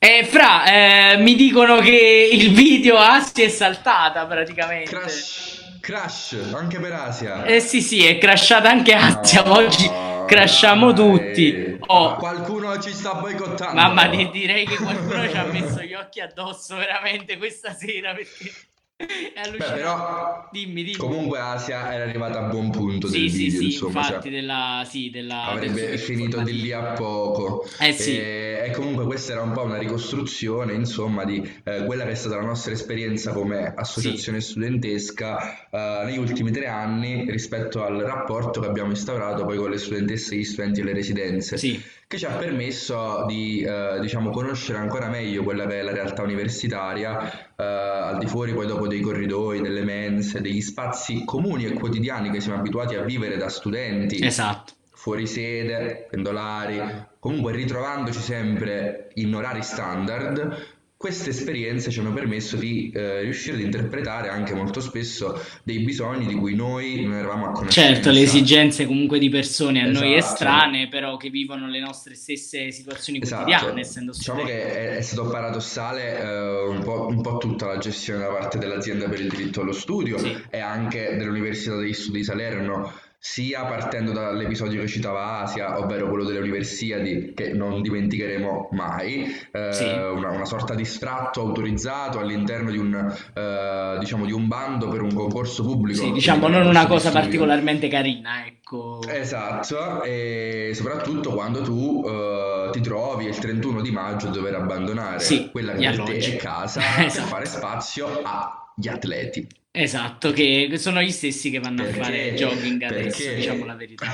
E fra, eh, mi dicono che il video Asia è saltata praticamente. Crash, crash, anche per Asia. Eh sì, sì, è crashata anche Asia. No, Oggi crashiamo tutti. Oh, Qualcuno ci sta boicottando. mamma, di- direi che qualcuno ci ha messo gli occhi addosso veramente questa sera perché Beh, però Dimmi, dimmi. comunque Asia era arrivata a buon punto Sì, del sì, video, sì, insomma, cioè, infatti della, sì, della, del avrebbe finito di lì a poco. Eh sì. E, e comunque questa era un po' una ricostruzione, insomma, di eh, quella che è stata la nostra esperienza come associazione studentesca eh, negli ultimi tre anni rispetto al rapporto che abbiamo instaurato poi con le studentesse, gli studenti e le residenze. Sì, che ci ha permesso di eh, diciamo, conoscere ancora meglio quella che è la realtà universitaria, eh, al di fuori poi dopo dei corridoi, delle mense, degli spazi comuni e quotidiani che siamo abituati a vivere da studenti, esatto. fuori sede, pendolari, comunque ritrovandoci sempre in orari standard. Queste esperienze ci hanno permesso di eh, riuscire ad interpretare anche molto spesso dei bisogni di cui noi non eravamo a conoscenza. Certo, le esigenze comunque di persone a noi Esatto. estranee, però che vivono le nostre stesse situazioni Esatto. quotidiane, essendo Diciamo studenti. che è, è stato paradossale eh, un po', un po' tutta la gestione da parte dell'azienda per il diritto allo studio Sì. e anche dell'Università degli Studi di Salerno, sia partendo dall'episodio che citava Asia, ovvero quello delle Universiadi, che non dimenticheremo mai, eh, Sì. una, una sorta di sfratto autorizzato all'interno di un, eh, diciamo, di un bando per un concorso pubblico. Sì, diciamo non un una cosa particolarmente carina, ecco. Esatto, e soprattutto quando tu eh, ti trovi il 31 di maggio a dover abbandonare Sì, quella che per te è casa per Esatto. fare spazio agli atleti. Esatto, che sono gli stessi che vanno Perché? a fare jogging adesso, Perché? diciamo la verità.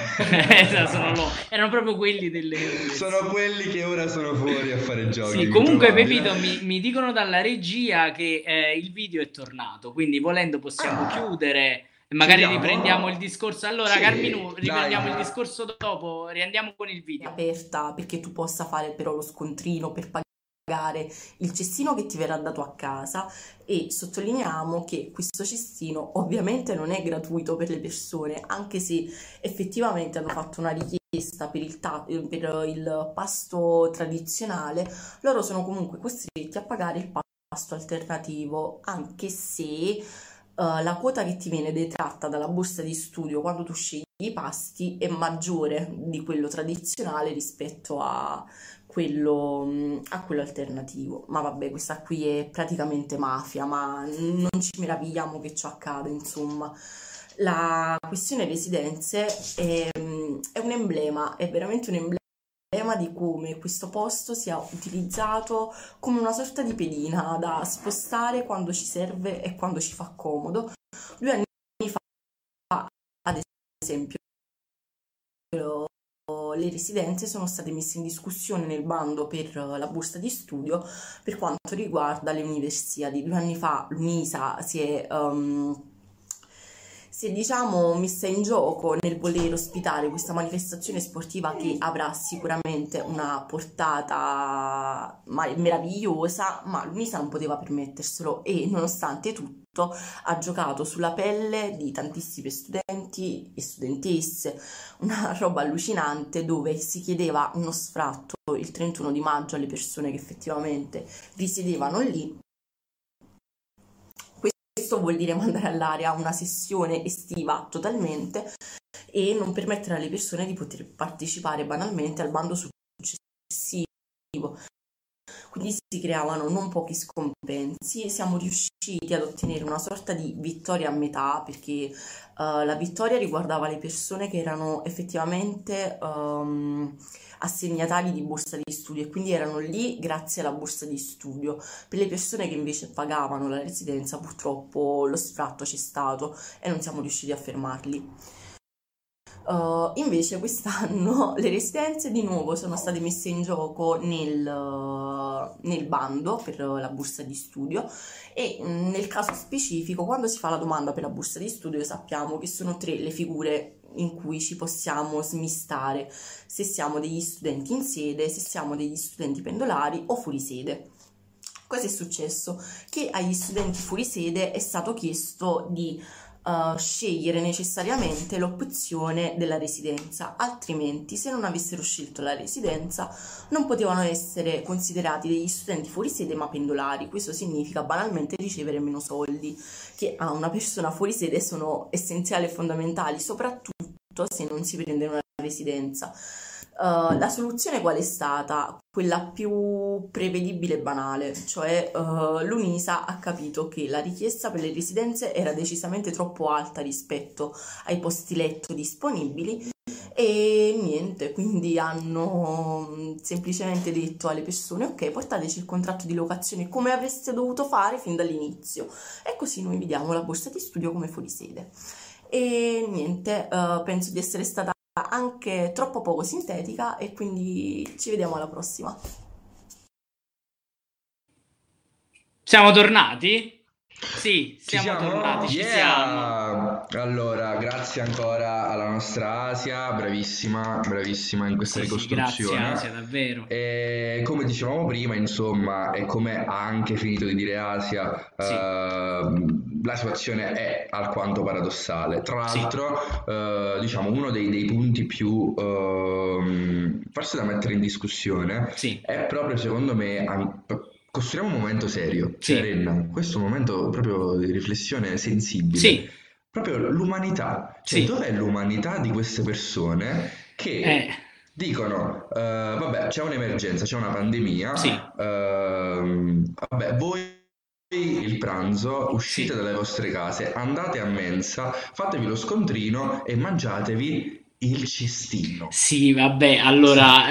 Esatto, sono loro. Erano proprio quelli delle... Sono quelli che ora sono fuori a fare jogging. Sì, comunque probabile. Pepito mi, mi dicono dalla regia che eh, il video è tornato, quindi volendo possiamo Ah. chiudere e magari Chiudiamo? riprendiamo il discorso. Allora, Sì, Carminu, riprendiamo dai. il discorso dopo, riandiamo con il video. aperta perché tu possa fare però lo scontrino per pagare il cestino che ti verrà dato a casa e sottolineiamo che questo cestino ovviamente non è gratuito per le persone, anche se effettivamente hanno fatto una richiesta per il, ta- per il pasto tradizionale, loro sono comunque costretti a pagare il pasto alternativo, anche se eh, la quota che ti viene detratta dalla borsa di studio quando tu scegli i pasti è maggiore di quello tradizionale rispetto a quello, a quello alternativo. Ma vabbè, questa qui è praticamente mafia, ma non ci meravigliamo che ciò accada, insomma. La questione residenze è, è un emblema, è veramente un emblema di come questo posto sia utilizzato come una sorta di pedina da spostare quando ci serve e quando ci fa comodo. Due anni fa, ad esempio, le residenze sono state messe in discussione nel bando per la borsa di studio per quanto riguarda le universiadi. Due anni fa l'UNISA si è, um, si è diciamo messa in gioco nel voler ospitare questa manifestazione sportiva che avrà sicuramente una portata meravigliosa, ma l'UNISA non poteva permetterselo e nonostante tutto ha giocato sulla pelle di tantissimi studenti e studentesse, una roba allucinante dove si chiedeva uno sfratto il 31 di maggio alle persone che effettivamente risiedevano lì. Questo vuol dire mandare all'aria una sessione estiva totalmente e non permettere alle persone di poter partecipare banalmente al bando successivo. Quindi si creavano non pochi scompensi e siamo riusciti ad ottenere una sorta di vittoria a metà perché uh, la vittoria riguardava le persone che erano effettivamente um, assegnatari di borsa di studio e quindi erano lì grazie alla borsa di studio. Per le persone che invece pagavano la residenza purtroppo lo sfratto c'è stato e non siamo riusciti a fermarli. Uh, invece quest'anno le residenze di nuovo sono state messe in gioco nel, uh, nel bando per la borsa di studio e mh, nel caso specifico quando si fa la domanda per la borsa di studio sappiamo che sono tre le figure in cui ci possiamo smistare se siamo degli studenti in sede, se siamo degli studenti pendolari o fuori sede. Cosa è successo? Che agli studenti fuori sede è stato chiesto di eh, scegliere necessariamente l'opzione della residenza, altrimenti se non avessero scelto la residenza non potevano essere considerati degli studenti fuori sede ma pendolari. Questo significa banalmente ricevere meno soldi, che a una persona fuori sede sono essenziali e fondamentali, soprattutto se non si prende una residenza. Uh, la soluzione qual è stata? Quella più prevedibile e banale, cioè uh, l'UNISA ha capito che la richiesta per le residenze era decisamente troppo alta rispetto ai posti letto disponibili e niente, quindi hanno mm, semplicemente detto alle persone ok, portateci il contratto di locazione come avreste dovuto fare fin dall'inizio e così noi vi diamo la borsa di studio come fuori sede. E niente, uh, penso di essere stata anche troppo poco sintetica e quindi ci vediamo alla prossima. Siamo tornati? Sì, Ci siamo, siamo? tornati, ci Yeah! siamo. Allora, grazie ancora alla nostra Asia, bravissima, bravissima in questa Sì, sì, grazie ricostruzione. Asia, davvero. E come dicevamo prima, insomma, e come ha anche finito di dire Asia, Sì. ehm, la situazione è alquanto paradossale. Tra Sì. l'altro, eh, diciamo, uno dei, dei punti più ehm, forse da mettere in discussione è proprio, secondo me, an- costruiamo un momento serio, Sì. cioè Renna, questo è un momento proprio di riflessione sensibile. sì, Proprio l'umanità, cioè Sì. dov'è l'umanità di queste persone che eh, dicono, eh, vabbè, c'è un'emergenza, c'è una pandemia, Sì. ehm, vabbè, voi il pranzo, uscite dalle vostre case, andate a mensa, fatevi lo scontrino e mangiatevi il cestino. sì, vabbè, allora,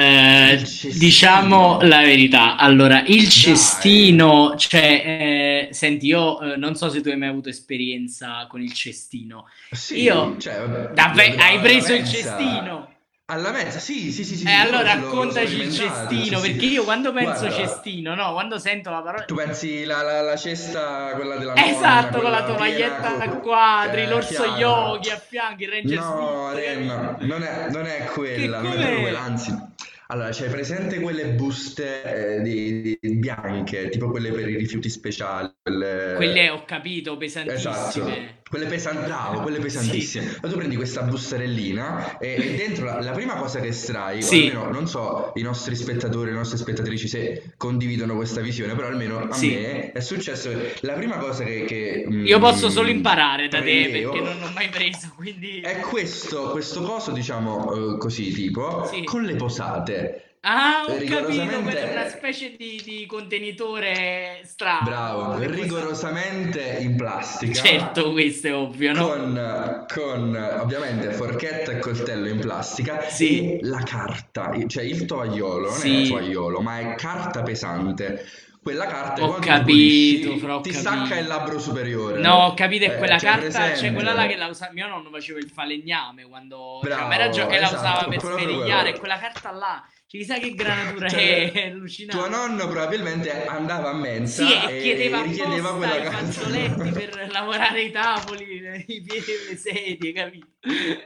eh, diciamo la verità. Allora, il cestino, cioè, eh, senti, io eh, non so se tu hai mai avuto esperienza con il cestino. Sì, Io- cioè, vabbè, Davvero, hai preso il cestino? Alla mezza, sì, sì, sì, sì. Eh, allora raccontaci il cestino, sì, perché io quando penso Guarda, cestino, no, quando sento la parola... Tu pensi la, la, la cesta, quella della nonna, Esatto, con la tovaglietta piena a con- quadri, eh, l'orso chiaro. yogi a fianco, il ranger No, Smith, Renna, capito? non è, non è quella, non è quella, anzi. Allora, c'hai presente quelle buste eh, di, di- bianche, tipo quelle per i rifiuti speciali, quelle... Quelle ho capito, Esatto, pesantissime. Quelle pesanti, bravo, quelle pesantissime. Ma tu prendi questa bustarellina e, e dentro la, la prima cosa che estrai, Sì. almeno non so i nostri spettatori, le nostre spettatrici se condividono questa visione, però almeno a Sì. me è successo che la prima cosa che... che, Io mm, posso solo imparare da te perché non ho mai preso, quindi... È questo, questo coso, diciamo eh, così, tipo, Sì. con le posate. Ah, ho Cioè, capito, è una specie di, di contenitore strano. Bravo, rigorosamente in plastica. Certo, questo è ovvio, no? Con, con, ovviamente forchetta e coltello in plastica Sì. e la carta, cioè il tovagliolo, non Sì. è tovagliolo, ma è carta pesante. Quella carta Ho capito, pulisci, fra, ho ti capito. stacca il labbro superiore. No, ho capito, è Eh, quella c'è carta, cioè presente? quella là che la usava, mio nonno faceva il falegname quando, cioè, Bravo, ma era gio- e la esatto, usava per proprio sferigliare, quello. e quella carta là, cioè, chissà che granatura Cioè, è, allucinante. Tuo nonno probabilmente andava a mensa Sì, e e chiedeva richiedeva apposta quella i fazzoletti per lavorare i tavoli, i piedi delle sedie, capito?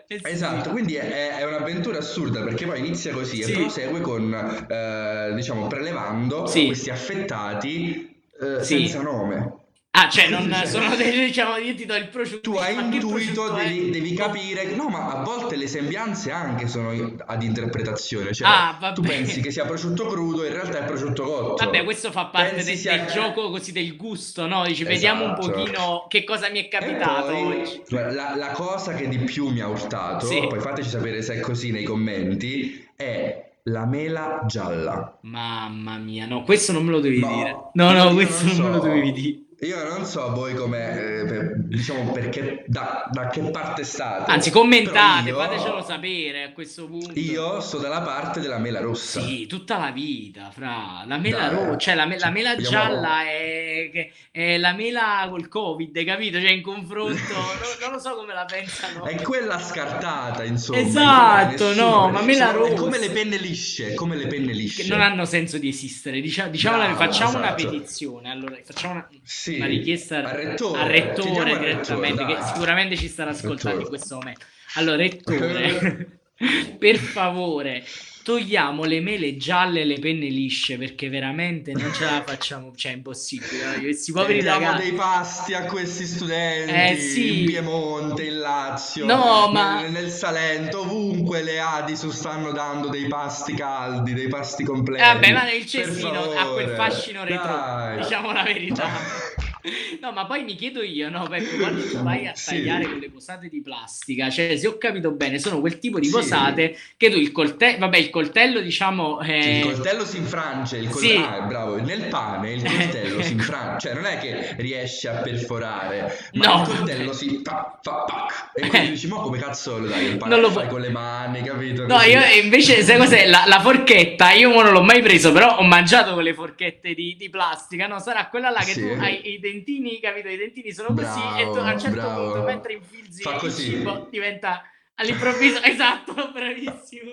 E sì. Esatto, quindi è, è un'avventura assurda perché poi inizia così Sì. e prosegue con, eh, diciamo, prelevando Sì. questi affettati eh, senza nome. Ah, cioè, non sono dei, diciamo, io ti do il prosciutto. Tu hai intuito, devi, devi capire, no, ma a volte le sembianze anche sono ad interpretazione, cioè Ah, tu pensi che sia prosciutto crudo, in realtà è prosciutto cotto. Vabbè, questo fa parte Pensi del, sia- del gioco così del gusto, no? Dici, vediamo un Esatto. pochino che cosa mi è capitato poi, la, la cosa che di più mi ha urtato, Sì. poi fateci sapere se è così nei commenti, è la mela gialla. Mamma mia, no, questo non me lo devi No, dire. No, no, questo non, non me lo so. dovevi dire. Io non so voi come, eh, per- diciamo, perché, da, da che parte state. Anzi, commentate, io- fatecelo sapere a questo punto. Io sto dalla parte della mela rossa. Sì, tutta la vita, fra. La mela rossa, cioè la, me- la mela gialla è, è la mela col Covid, capito? Cioè in confronto, no- non lo so come la pensano. È quella scartata, insomma. Esatto, no, ma mela sono- È rossa. come le penne lisce, come le penne lisce. Che non hanno senso di esistere. Dicia- diciamo, Bravo, facciamo una esatto. petizione. Allora, facciamo una, Sì, una richiesta al rettore, al rettore direttamente, rettore, che sicuramente ci starà ascoltando Rettore. in questo momento. Allora, rettore, per favore, togliamo le mele gialle e le penne lisce perché veramente non ce la facciamo, cioè è impossibile. Questi poveri Diamo ragazzi. dei pasti a questi studenti Eh, sì. in Piemonte, in Lazio, No, ma- nel, nel Salento, ovunque le Adisu stanno dando dei pasti caldi, dei pasti completi. Eh, vabbè, ma il cestino ha quel fascino retro, dai. diciamo la verità. No, ma poi mi chiedo io, no, Peppo, quando tu vai a Sì. tagliare quelle posate di plastica, cioè, se ho capito bene, sono quel tipo di Sì. posate che tu il coltello, vabbè, il coltello, diciamo, Sì, eh, il coltello si infrange, il col- Sì. ah, bravo, nel pane il coltello si infrange, cioè non è che riesce a perforare, ma No, il coltello si fa, fa pac, e quindi dici, ma come cazzo lo dai il pane? Non lo fai con le mani, capito? No, Così. io invece, sai cos'è? La, la forchetta, io non l'ho mai preso, però ho mangiato con le forchette di, di plastica, no? Sarà quella là che Sì. tu hai i dentini, capito? I dentini sono così e tu a un certo Bravo, punto, mentre infilzi Fa il cibo, diventa all'improvviso, esatto, bravissimo.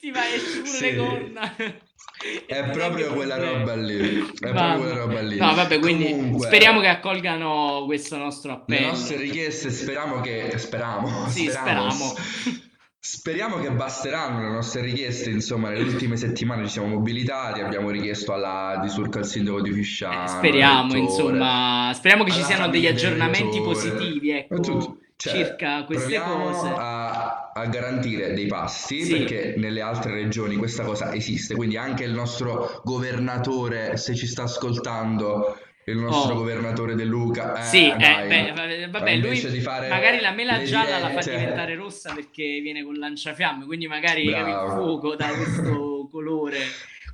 Ti vai esci pure Sì. le corna. È proprio quella roba lì, è proprio quella roba lì. No, vabbè, quindi Comunque, speriamo che accolgano questo nostro le appello. nostre richieste speriamo che speriamo, Sì, speramos. speriamo. Speriamo che basteranno le nostre richieste, insomma, nelle ultime settimane ci siamo mobilitati, abbiamo richiesto alla di Surca al sindaco di Fisciano, Eh, speriamo, insomma, speriamo che ci siano degli aggiornamenti positivi, ecco. Cioè, circa queste cose. A, a garantire dei pasti Sì. perché nelle altre regioni questa cosa esiste, quindi anche il nostro governatore, se ci sta ascoltando, il nostro Oh. governatore De Luca, eh, Sì, eh, dai, beh, vabbè, lui magari la mela gialla la fa diventare rossa perché viene con lanciafiamme, quindi magari il fuoco da questo colore.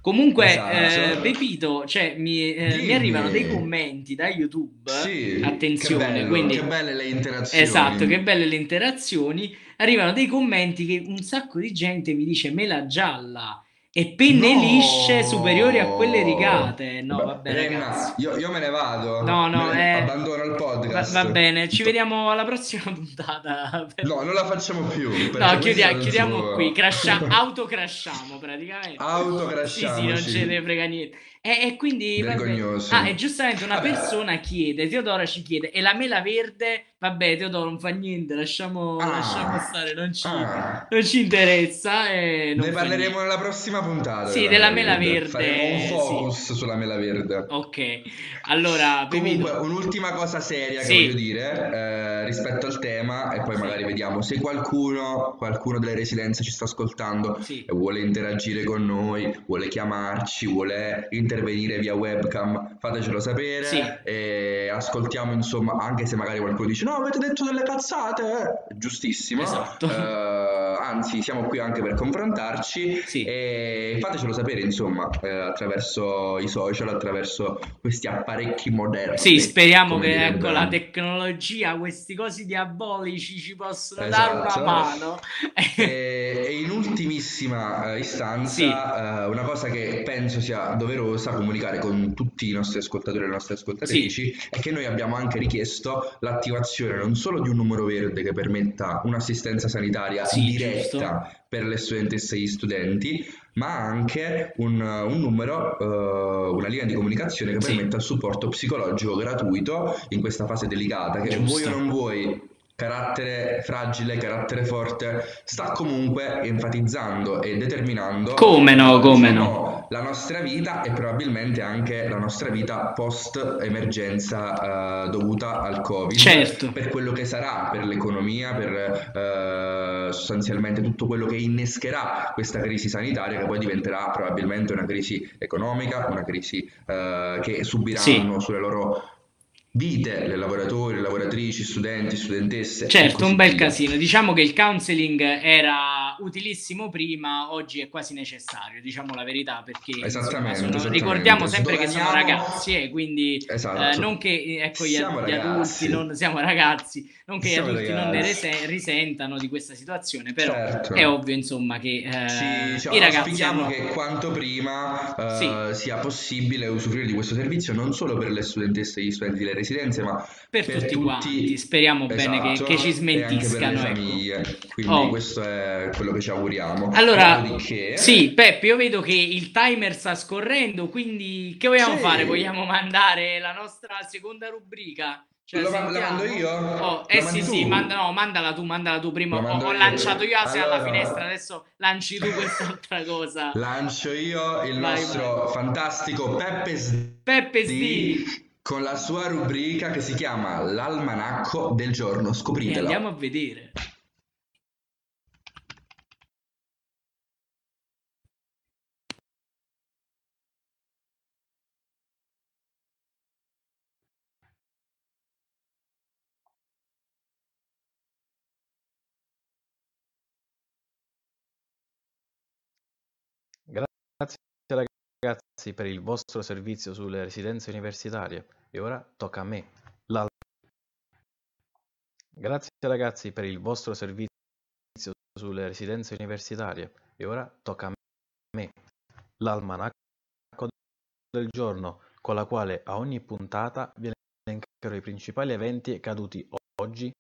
Comunque, Esatto. eh, Pepito, cioè, mi, eh, mi arrivano dei commenti da YouTube. Sì, Attenzione, che bello, quindi che belle le interazioni. Esatto, che belle le interazioni. Arrivano dei commenti che un sacco di gente mi dice mela gialla e penne No! lisce superiori a quelle rigate. No, Beh, vabbè, ragazzi. io, io me ne vado. No, no, eh, abbandono il Va, podcast. va bene, ci vediamo alla prossima puntata. No, non la facciamo più. No, chiudia- chiudiamo suo- qui, crasha- autocrasciamo praticamente. Autocrasciamo, Sì, sì, non ce ne frega niente. E, e quindi. Vergognoso. Ah, e giustamente una Vabbè. persona chiede, Teodora ci chiede, e la mela verde? Vabbè, Teodoro non fa niente, lasciamo, Ah. lasciamo stare, non ci, Ah. non ci interessa. E non Ne parleremo niente. nella prossima puntata. Sì, della mela verde, Faremo un sì. focus sulla mela verde. Ok, allora. Comunque, un'ultima cosa seria che Sì. voglio dire eh, rispetto al tema, e poi magari vediamo se qualcuno, qualcuno delle residenze ci sta ascoltando Sì. e vuole interagire con noi, vuole chiamarci, vuole intervenire via webcam, fatecelo sapere. Sì. E ascoltiamo, insomma, anche se magari qualcuno dice: No, avete detto delle cazzate, eh." giustissimo. Esatto. Eh, anzi, siamo qui anche per confrontarci. Sì. E fatecelo sapere, insomma, eh, attraverso i social, attraverso questi apparecchi moderni. Sì, speriamo che direbbe- ecco, la tecnologia, questi cosi diabolici ci possono Esatto. dare una mano. E, e in ultimissima eh, istanza, Sì. eh, una cosa che penso sia doverosa comunicare con tutti i nostri ascoltatori e le nostre ascoltatrici è che noi abbiamo anche richiesto l'attivazione non solo di un numero verde che permetta un'assistenza sanitaria Sì, diretta giusto. per le studentesse e gli studenti, ma anche un, un numero, eh, una linea di comunicazione che Sì. permetta il supporto psicologico gratuito in questa fase delicata che vuoi Giusto. o non vuoi carattere fragile, carattere forte, sta comunque enfatizzando e determinando Come no, come diciamo, la nostra vita e probabilmente anche la nostra vita post emergenza eh, dovuta al Covid. Certo. Per quello che sarà, per l'economia, per eh, sostanzialmente tutto quello che innescherà questa crisi sanitaria che poi diventerà probabilmente una crisi economica, una crisi eh, che subiranno sulle loro vite le lavoratori, le lavoratrici, studenti, studentesse. Certo, un bel via. casino. Diciamo che il counseling era utilissimo prima, oggi è quasi necessario, diciamo la verità, perché Esattamente, sono- esattamente. ricordiamo sempre che sono Sdoganiamo- ragazzi, eh, quindi Esatto. eh, non che ecco, gli, Siamo gli ragazzi. adulti non siamo ragazzi, non che gli Siamo adulti non ne ragazzi. rese- risentano di questa situazione, però Certo. è ovvio insomma che eh, Ci, diciamo, i ragazzi hanno... che quanto prima eh, Sì. sia possibile usufruire di questo servizio non solo per le studentesse e gli studenti delle residenze, ma Per tutti quanti, speriamo bene che- Esatto, che ci e anche per smentiscano, le ecco. famiglie. Quindi Oh. questo è quello che ci auguriamo. Allora, Dopodiché- sì, Peppe, io vedo che il timer sta scorrendo, quindi che vogliamo Sì. fare? Vogliamo mandare la nostra seconda rubrica? Ma- la sentiamo? mando io? Oh, La eh sì, tu? sì, manda- no, mandala tu, mandala tu. Prima La ho, ho io. lanciato io Asia alla Allora- finestra, adesso lanci tu quest'altra cosa. Lancio io il Vai, nostro fantastico Peppe S- Peppe di con la sua rubrica che si chiama L'almanacco del giorno. E Scopritela. andiamo a vedere. Grazie ragazzi per il vostro servizio sulle residenze universitarie. E ora tocca a me. Grazie ragazzi per il vostro servizio sulle residenze universitarie. E ora tocca a me. L'almanacco del giorno, con la quale a ogni puntata vi elencherò i principali eventi accaduti oggi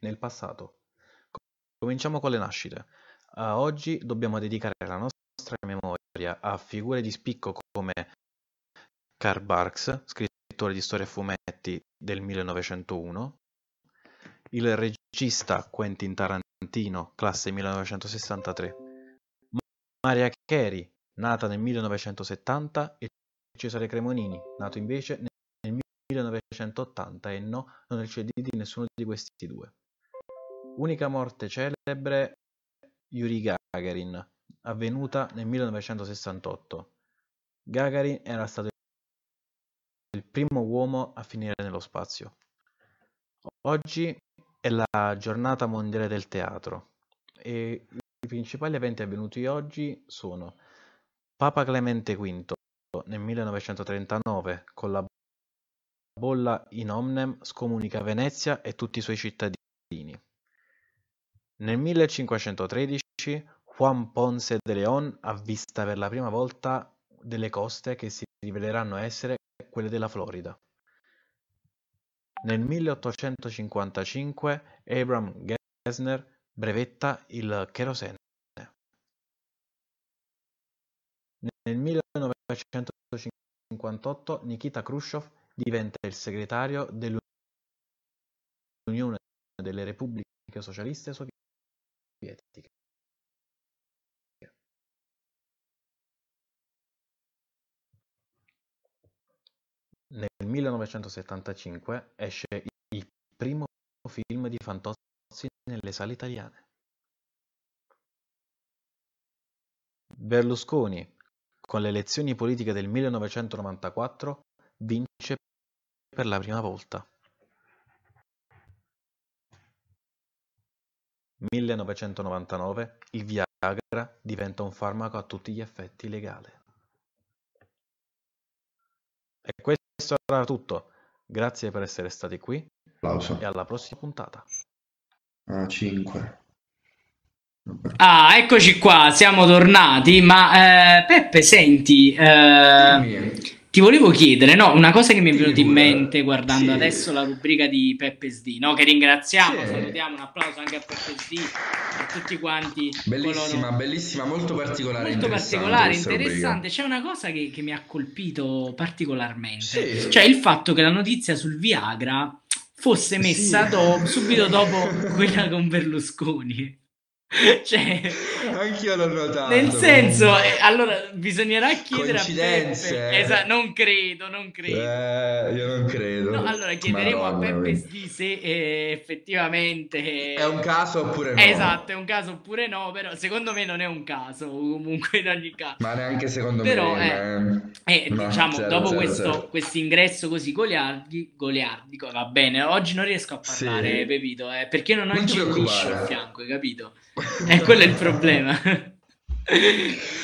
nel passato. Cominciamo con le nascite. A oggi dobbiamo dedicare la nostra memoria a figure di spicco come Karl Barks, scrittore di storie e fumetti del 1901, il regista Quentin Tarantino, classe 1963, Maria Carey, nata nel 1970, e Cesare Cremonini, nato invece nel 1980 e no, non è il CD di nessuno di questi due. Unica morte celebre Yuri Gagarin, avvenuta nel 1968. Gagarin era stato il primo uomo a finire nello spazio. Oggi è la giornata mondiale del teatro e i principali eventi avvenuti oggi sono Papa Clemente V nel 1939 con la bolla in omnem scomunica Venezia e tutti i suoi cittadini. Nel 1513 Juan Ponce de León avvista per la prima volta delle coste che si riveleranno essere quelle della Florida. Nel 1855 Abram Gessner brevetta il kerosene. Nel 1958 Nikita Khrushchev diventa il segretario dell'Unione delle Repubbliche Socialiste Sovietiche. Nel 1975 esce il primo film di Fantozzi nelle sale italiane. Berlusconi, con le elezioni politiche del 1994, vince per la prima volta. 1999 il Viagra diventa un farmaco a tutti gli effetti legale. E questo era tutto. Grazie per essere stati qui Applauso. e alla prossima puntata. Ah, 5. Ah, eccoci qua, siamo tornati. Ma eh, Peppe, senti, eh. Ti volevo chiedere, no, una cosa che mi è venuta in mente guardando Sì. adesso la rubrica di Peppe SD, no? Che ringraziamo, Sì. salutiamo, un applauso anche a Peppe SD, a tutti quanti Bellissima, coloro- bellissima, molto particolare, Molto interessante particolare, interessante. C'è una cosa che, che mi ha colpito particolarmente, Sì. cioè il fatto che la notizia sul Viagra fosse messa do- subito dopo quella con Berlusconi. Cioè, Anch'io l'ho notato. nel senso, eh, allora bisognerà chiedere a Peppe. eh. Esa- non credo, non credo. Eh, io non credo. No, allora chiederemo Madonna, a Peppe. Sdi se eh, effettivamente È un caso oppure no? Esatto, è un caso oppure no, però secondo me non è un caso, comunque in ogni caso. Ma neanche secondo Però, me. E No, diciamo, zero, dopo zero, questo zero. ingresso così goliardi, goliardico, va bene, oggi non riesco a parlare, Sì. Pepito, eh, perché non ho Non il a fianco, hai capito? E quello è il problema.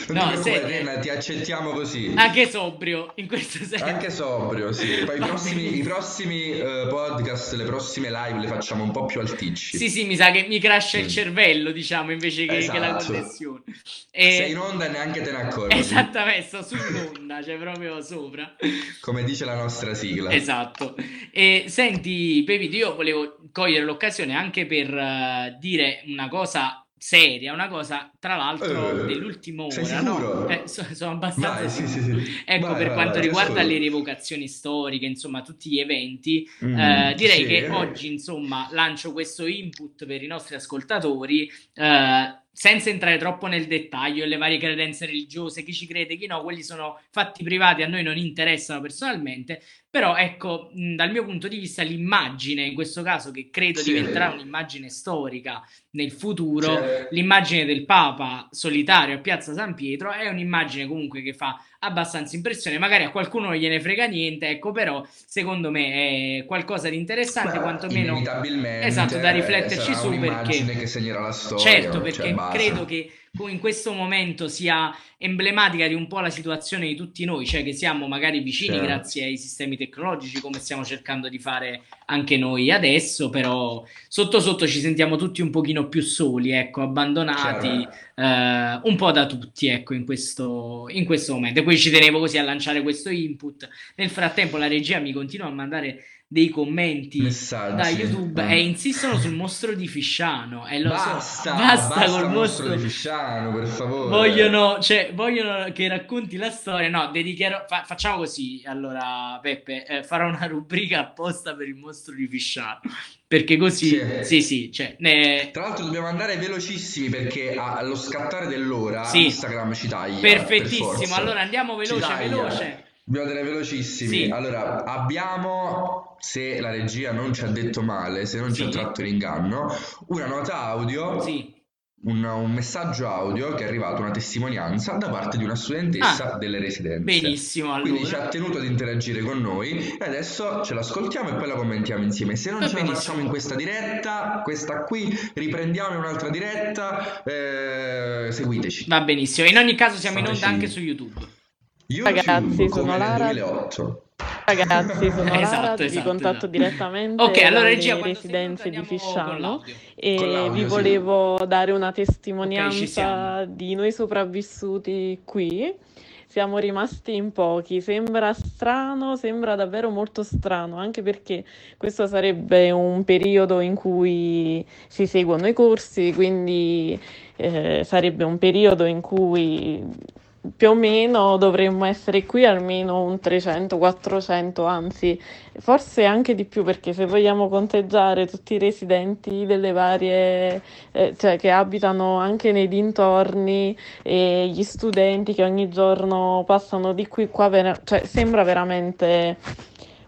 Non No, se- Elena, ti accettiamo così. Anche sobrio, in questo senso. Anche sobrio, sì. Poi i prossimi, i prossimi, eh, podcast, le prossime live le facciamo un po' più alticci. Sì, sì, mi sa che mi crasha il Mm. cervello, diciamo, invece che, che la Esatto. connessione. E- Sei in onda e neanche te ne accorgi. Esattamente, sto sull'onda, cioè proprio sopra. Come dice la nostra sigla. Esatto. E senti, Pepito, io volevo cogliere l'occasione anche per eh, dire una cosa seria, una cosa tra l'altro Eh, dell'ultima ora, no? Eh, so- sono abbastanza Vai, sì, sì, sì. Ecco, Vai, per vai, quanto riguarda le rievocazioni storiche, insomma, tutti gli eventi, Mm, eh, direi che oggi, insomma, lancio questo input per i nostri ascoltatori, eh, senza entrare troppo nel dettaglio le varie credenze religiose, chi ci crede, chi no, quelli sono fatti privati, a noi non interessano personalmente, però ecco, dal mio punto di vista, l'immagine, in questo caso, che credo Sì. diventerà un'immagine storica nel futuro, Sì. l'immagine del Papa solitario a Piazza San Pietro è un'immagine comunque che fa abbastanza impressione. Magari a qualcuno non gliene frega niente, ecco, però secondo me è qualcosa di interessante, Beh, quantomeno esatto, da rifletterci sarà su perché che segnerà la storia, certo, cioè perché basta. credo che in questo momento sia emblematica di un po' la situazione di tutti noi, cioè che siamo magari vicini Certo. grazie ai sistemi tecnologici come stiamo cercando di fare anche noi adesso, però sotto sotto ci sentiamo tutti un pochino più soli, ecco, abbandonati eh, un po' da tutti, ecco, in questo, in questo momento. E poi ci tenevo così a lanciare questo input. Nel frattempo la regia mi continua a mandare dei commenti Messaggi. da YouTube Eh. e insistono sul mostro di Fisciano. E lo so, Basta, basta, basta col mostro mostro. di Fisciano, per favore. Vogliono, cioè, vogliono che racconti la storia. No, dedicherò. fa- facciamo così. Allora, Peppe, eh, farò una rubrica apposta per il mostro di Fisciano. Perché così, Sì. sì, sì, cioè, ne- Tra l'altro dobbiamo andare velocissimi perché allo scattare dell'ora Sì. Instagram ci taglia. per perfettissimo. forza. Allora andiamo veloce, veloce. Dobbiamo andare velocissimi. Sì. Allora, abbiamo, se la regia non ci ha detto male, se non ci ha Sì. tratto in inganno, una nota audio, Sì. un, un messaggio audio che è arrivato, una testimonianza da parte di una studentessa Ah, delle residenze. Benissimo, Quindi ci allora. ha tenuto ad interagire con noi e adesso ce l'ascoltiamo e poi la commentiamo insieme. Se non Va ce la benissimo. facciamo in questa diretta, questa qui, riprendiamo in un'altra diretta, eh, seguiteci. Va benissimo. In ogni caso siamo in Fateci- onda anche su YouTube. YouTube, Ragazzi, sono Lara. 2008. Ragazzi, sono Lara, Esatto, vi esatto, contatto esatto. direttamente Ok, allora regia, residenze di Fisciano e l'audio, vi sì. volevo dare una testimonianza siamo. di noi sopravvissuti qui. Siamo rimasti in pochi, sembra strano, sembra davvero molto strano, anche perché questo sarebbe un periodo in cui si seguono i corsi, quindi eh, sarebbe un periodo in cui più o meno dovremmo essere qui almeno un 300-400, anzi forse anche di più perché se vogliamo conteggiare tutti i residenti delle varie, eh, cioè che abitano anche nei dintorni e gli studenti che ogni giorno passano di qui qua, vera- cioè sembra veramente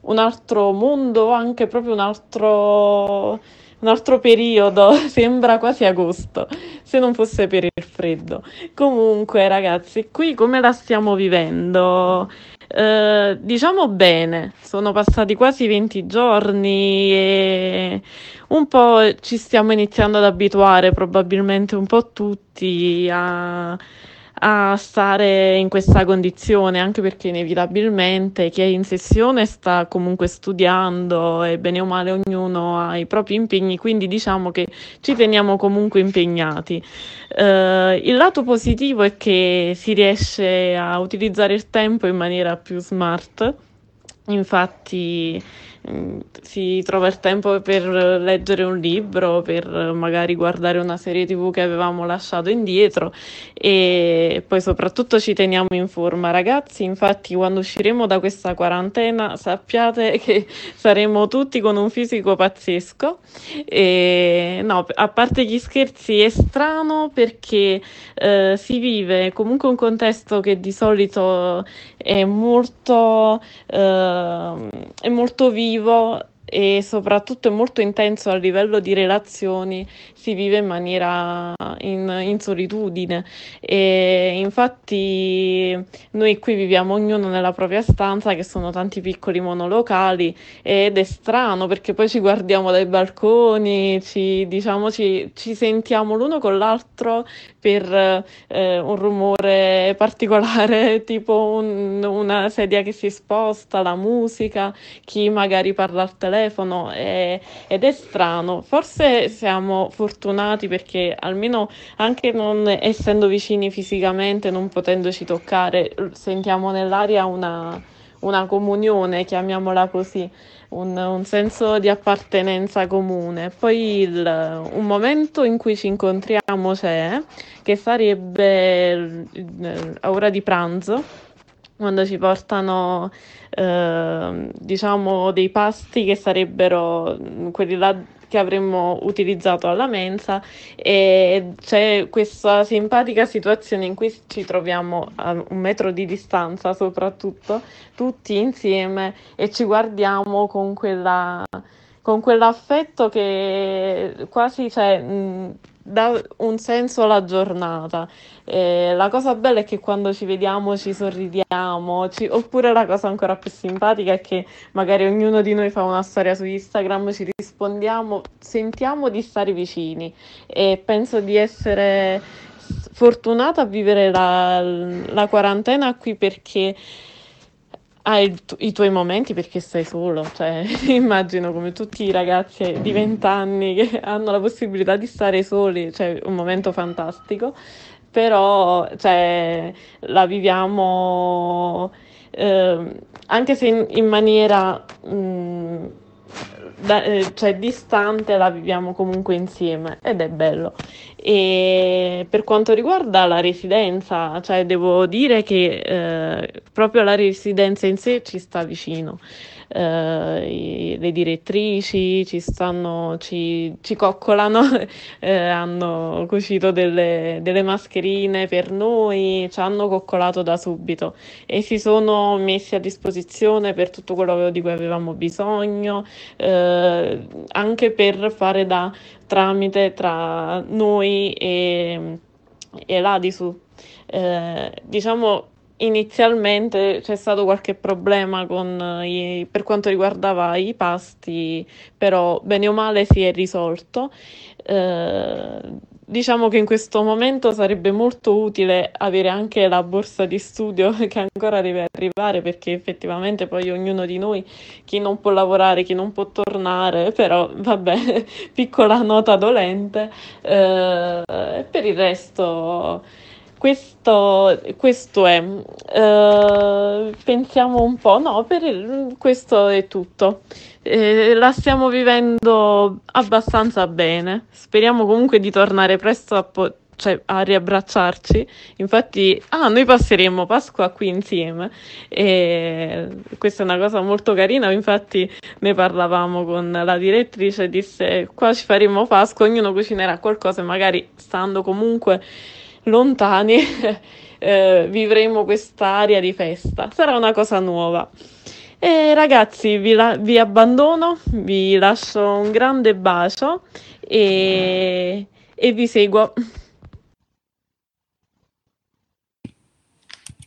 un altro mondo, anche proprio un altro, un altro periodo, sembra quasi agosto, se non fosse per il freddo. Comunque, ragazzi, qui come la stiamo vivendo? Eh, diciamo bene, sono passati quasi 20 giorni e un po' ci stiamo iniziando ad abituare, probabilmente un po' tutti a, a stare in questa condizione, anche perché inevitabilmente chi è in sessione sta comunque studiando e bene o male ognuno ha i propri impegni, quindi diciamo che ci teniamo comunque impegnati. Eh, il lato positivo è che si riesce a utilizzare il tempo in maniera più smart. Infatti si trova il tempo per leggere un libro, per magari guardare una serie TV che avevamo lasciato indietro e poi soprattutto ci teniamo in forma. Ragazzi, infatti quando usciremo da questa quarantena sappiate che saremo tutti con un fisico pazzesco e no, a parte gli scherzi è strano perché eh, si vive comunque un contesto che di solito è molto, ehm, è molto vivo e soprattutto è molto intenso a livello di relazioni, si vive in maniera in, in solitudine e infatti noi qui viviamo ognuno nella propria stanza che sono tanti piccoli monolocali ed è strano perché poi ci guardiamo dai balconi, ci, diciamo, ci, ci sentiamo l'uno con l'altro per eh, un rumore particolare, tipo un- una sedia che si sposta, la musica, chi magari parla al telefono e- ed è strano. Forse siamo fortunati perché almeno anche non essendo vicini fisicamente, non potendoci toccare, sentiamo nell'aria una, una comunione, chiamiamola così, un, un senso di appartenenza comune. Poi il, un momento in cui ci incontriamo c'è, che sarebbe a ora di pranzo, quando ci portano eh, diciamo dei pasti che sarebbero quelli là che avremmo utilizzato alla mensa e c'è questa simpatica situazione in cui ci troviamo a un metro di distanza soprattutto tutti insieme e ci guardiamo con quella con quell'affetto che quasi cioè, mh, dà un senso alla giornata. Eh, la cosa bella è che quando ci vediamo ci sorridiamo, ci... oppure la cosa ancora più simpatica è che magari ognuno di noi fa una storia su Instagram, ci rispondiamo, sentiamo di stare vicini e penso di essere fortunata a vivere la, la quarantena qui perché hai i tuoi momenti perché stai solo, cioè immagino come tutti i ragazzi di 20 anni che hanno la possibilità di stare soli, cioè un momento fantastico, però cioè, la viviamo eh, anche se in, in maniera mh, mm, da, eh, cioè, distante la viviamo comunque insieme ed è bello. E per quanto riguarda la residenza, cioè devo dire che eh, proprio la residenza in sé ci sta vicino eh, le direttrici ci stanno, ci, ci coccolano, eh, hanno cucito delle, delle, mascherine per noi, ci hanno coccolato da subito e si sono messi a disposizione per tutto quello di cui avevamo bisogno, eh, anche per fare da tramite tra noi e, e l'Adisu. Eh, diciamo Inizialmente c'è stato qualche problema con i, per quanto riguardava i pasti, però bene o male si è risolto. Eh, diciamo che in questo momento sarebbe molto utile avere anche la borsa di studio che ancora deve arrivare perché effettivamente poi ognuno di noi, chi non può lavorare, chi non può tornare, però vabbè, piccola nota dolente. Eh, per il resto questo, questo è. Uh, pensiamo un po', no, per questo è tutto. Eh, la stiamo vivendo abbastanza bene. Speriamo comunque di tornare presto a, po- cioè, a riabbracciarci. Infatti, ah, noi passeremo Pasqua qui insieme. E questa è una cosa molto carina. Infatti, ne parlavamo con la direttrice. Disse: Qua ci faremo Pasqua, ognuno cucinerà qualcosa, magari stando comunque lontani eh, vivremo quest'aria di festa. Sarà una cosa nuova. E ragazzi, vi, la- vi abbandono, vi lascio un grande bacio e, e vi seguo.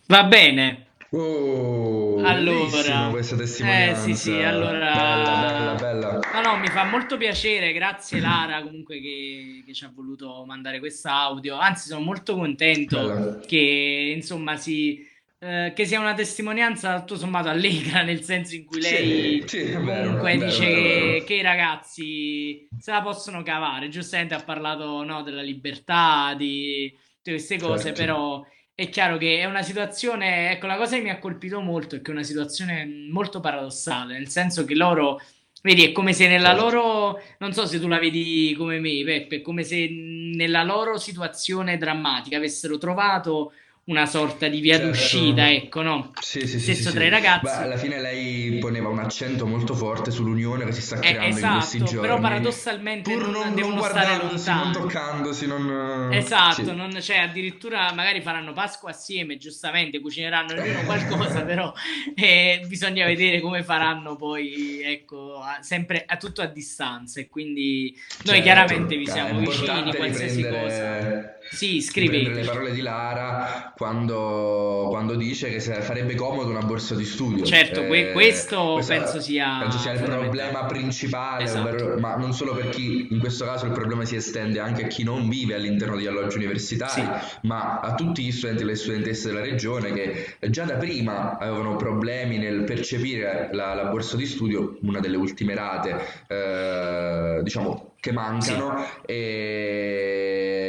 Va bene. Oh, allora, questa testimonianza. Eh sì, sì, allora... Bella, bella, bella. No, no, mi fa molto piacere, grazie Lara comunque che, che ci ha voluto mandare questo audio. Anzi, sono molto contento Bella. che insomma si... Eh, che sia una testimonianza tutto sommato allegra, nel senso in cui lei sì, sì, comunque vero, dice vero, che, vero. che, i ragazzi se la possono cavare. Giustamente ha parlato no, della libertà, di tutte queste cose, Certo. però è chiaro che è una situazione, ecco, la cosa che mi ha colpito molto è che è una situazione molto paradossale, nel senso che loro, vedi, è come se nella Certo. loro, non so se tu la vedi come me, Peppe, è come se nella loro situazione drammatica avessero trovato una sorta di via Certo. d'uscita, ecco, no? Sì, sì, Stesso sì, tra i ragazzi. Beh, alla fine lei poneva un accento molto forte sull'unione che si sta Eh, creando in questi esatto, però giorni. paradossalmente Pur non, non, non devono stare guardandosi, non lontano. toccandosi, non... Esatto, sì. non, cioè addirittura magari faranno Pasqua assieme, giustamente cucineranno ognuno qualcosa, però eh, bisogna vedere come faranno poi, ecco, a- sempre a tutto a distanza e quindi noi Certo, chiaramente vi siamo vicini, qualsiasi cosa. Sì, riprendere le parole di Lara quando, quando dice che farebbe comodo una borsa di studio. Certo, Eh, questo penso sia penso sia il problema principale, Esatto. ovvero- ma non solo per chi, in questo caso il problema si estende anche a chi non vive all'interno di alloggi universitari, Sì. ma a tutti gli studenti e le studentesse della regione che già da prima avevano problemi nel percepire la, la borsa di studio, una delle ultime rate, eh, diciamo che mancano e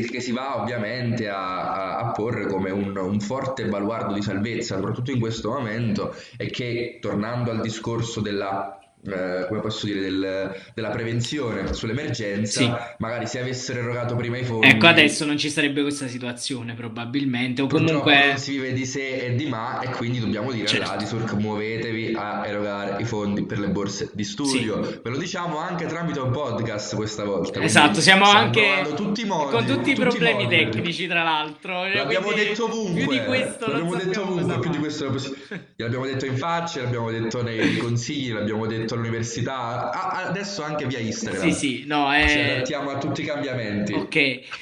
che, che si va ovviamente a, a- a porre come un, un forte baluardo di salvezza, soprattutto in questo momento, e che tornando al discorso della, eh, come posso dire, del- della prevenzione sull'emergenza, Sì. magari se avessero erogato prima i fondi, Ecco, adesso non ci sarebbe questa situazione probabilmente, o comunque... si vive di se e di ma, e quindi dobbiamo dire Certo. all'Adisurc muovetevi a erogare i fondi per le borse di studio. Ve lo diciamo anche tramite un podcast questa volta. Esatto, siamo anche tutti modi, con tutti i problemi modi. tecnici, tra l'altro. L'abbiamo quindi detto ovunque, Più di questo l'abbiamo detto ovunque, più di questo L'abbiamo detto in faccia, l'abbiamo detto nei consigli, l'abbiamo detto all'università, a- adesso anche via Instagram. Sì, sì, no, Ci è... adattiamo a tutti i cambiamenti. Ok,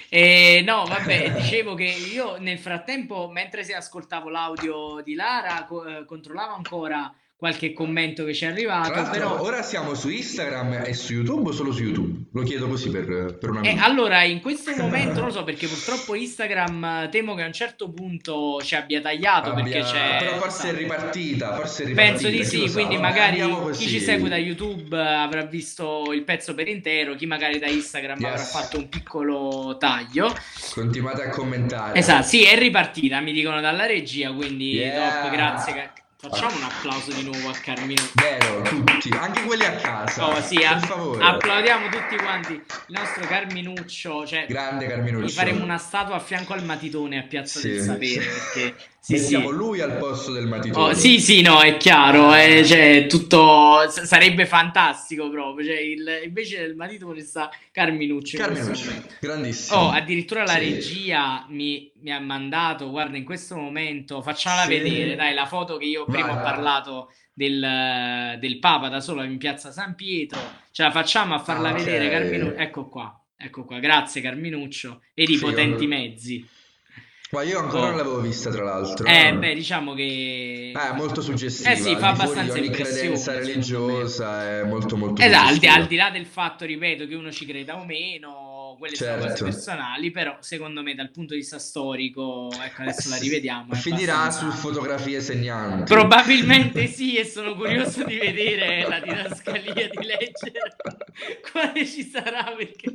Eh, no, vabbè, dicevo che io nel frattempo, mentre ascoltavo l'audio di Lara, co- eh, controllavo ancora qualche commento che ci è arrivato, però... ora siamo su Instagram e su YouTube o solo su YouTube? Lo chiedo così per, per un Eh, allora, in questo momento non lo so perché purtroppo Instagram eh, temo che a un certo punto ci abbia tagliato perché Abbia- c'è... Però forse è ripartita, forse è ripartita. Penso di sì, sa. quindi Vabbè, magari chi ci segue da YouTube eh, avrà visto il pezzo per intero, chi magari da Instagram Yes. avrà fatto un piccolo taglio. Continuate a commentare. Esatto, sì, è ripartita, mi dicono dalla regia, quindi Yeah. top, grazie. Facciamo un applauso di nuovo a Carmino. Vero, tutti, anche quelli a casa. Oh, sì, per a- favore. applaudiamo tutti quanti il nostro Carminuccio, cioè Grande Carminuccio. gli faremo una statua a fianco al matitone a Piazza Sì. del Sapere, perché sì, sì. Mettiamo lui al posto del matitone. Oh, sì, sì, no, è chiaro, eh, cioè, tutto s- sarebbe fantastico proprio, cioè, il- invece del matitone sta questo Carminuccio, momento. grandissimo. Oh, addirittura la Sì. regia mi, mi ha mandato, guarda, in questo momento, facciamola Sì. vedere, dai, la foto che io prima Vai, ho parlato del, del Papa da solo in piazza San Pietro, ce la facciamo a farla Ah, vedere, Carminuccio, ecco qua, ecco qua, grazie Carminuccio, e i Sì, potenti mezzi. Ma io ancora non l'avevo vista, tra l'altro. Eh, beh, diciamo che... Eh, è molto suggestiva. Eh sì, fa abbastanza ogni impressione, credenza religiosa, è molto molto Esatto, al di, al di là del fatto, ripeto, che uno ci creda o meno, quelle sono cose Certo. personali, però secondo me dal punto di vista storico, ecco, adesso la Eh, rivediamo. è Finirà su fotografie segnanti. Probabilmente sì, e sono curioso di vedere la didascalia di leggere quale ci sarà perché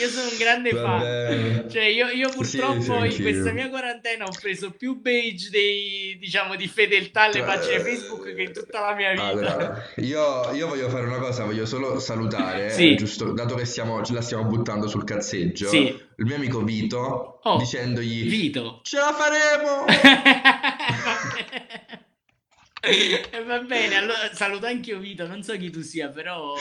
io sono un grande Va fan. Cioè, io, io purtroppo sì, in anch'io. questa mia quarantena ho preso più badge dei, diciamo, di fedeltà alle Cioè, pagine Facebook che in tutta la mia vita. Allora, io, io voglio fare una cosa, voglio solo salutare, Sì. giusto, dato che stiamo, ce la stiamo buttando sul cazzeggio, Sì. il mio amico Vito, Oh, dicendogli Vito. ce la faremo! E va bene, allora saluto anche io Vito, non so chi tu sia, però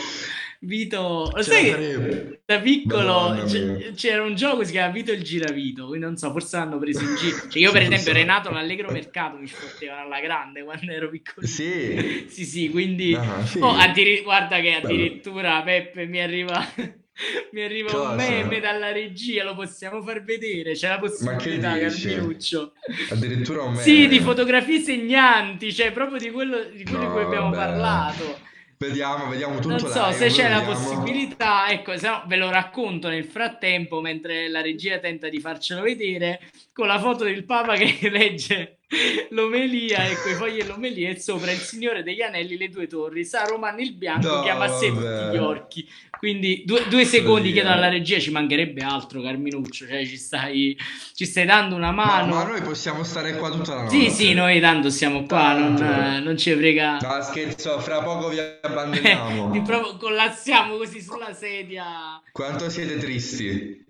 Vito, lo sai che da piccolo mia. c'era un gioco che si chiama Vito il giravito, quindi non so, forse l'hanno preso in giro. Cioè, io per esempio. Renato l'Allegro Mercato mi sfottevano alla grande quando ero piccolino. Sì, Sì, sì, quindi Ah, sì. Oh, addiri- guarda che addirittura Peppe mi arriva mi arriva un Cosa? meme dalla regia, lo possiamo far vedere, c'è la possibilità? Carminuccio. addirittura un Sì, meme. di fotografie segnanti, cioè proprio di quello di quello di No, cui abbiamo vabbè. parlato. Vediamo, vediamo tutto Non so live, se c'è la vediamo. possibilità, ecco, se no ve lo racconto nel frattempo mentre la regia tenta di farcelo vedere con la foto del Papa che legge l'omelia e coi fogli dell'omelia e sopra il Signore degli Anelli, le due torri, Sa Romano il bianco No, sé tutti gli orchi. Quindi due, due secondi chiedo alla regia, ci mancherebbe altro Carminuccio, cioè ci stai, ci stai dando una Ma, mano. ma noi possiamo stare qua tutta la notte. Sì, sì, noi tanto siamo qua, non, Tanto. non ci frega. No, scherzo, fra poco vi abbandoniamo. Di proprio collassiamo così sulla sedia. Quanto siete tristi.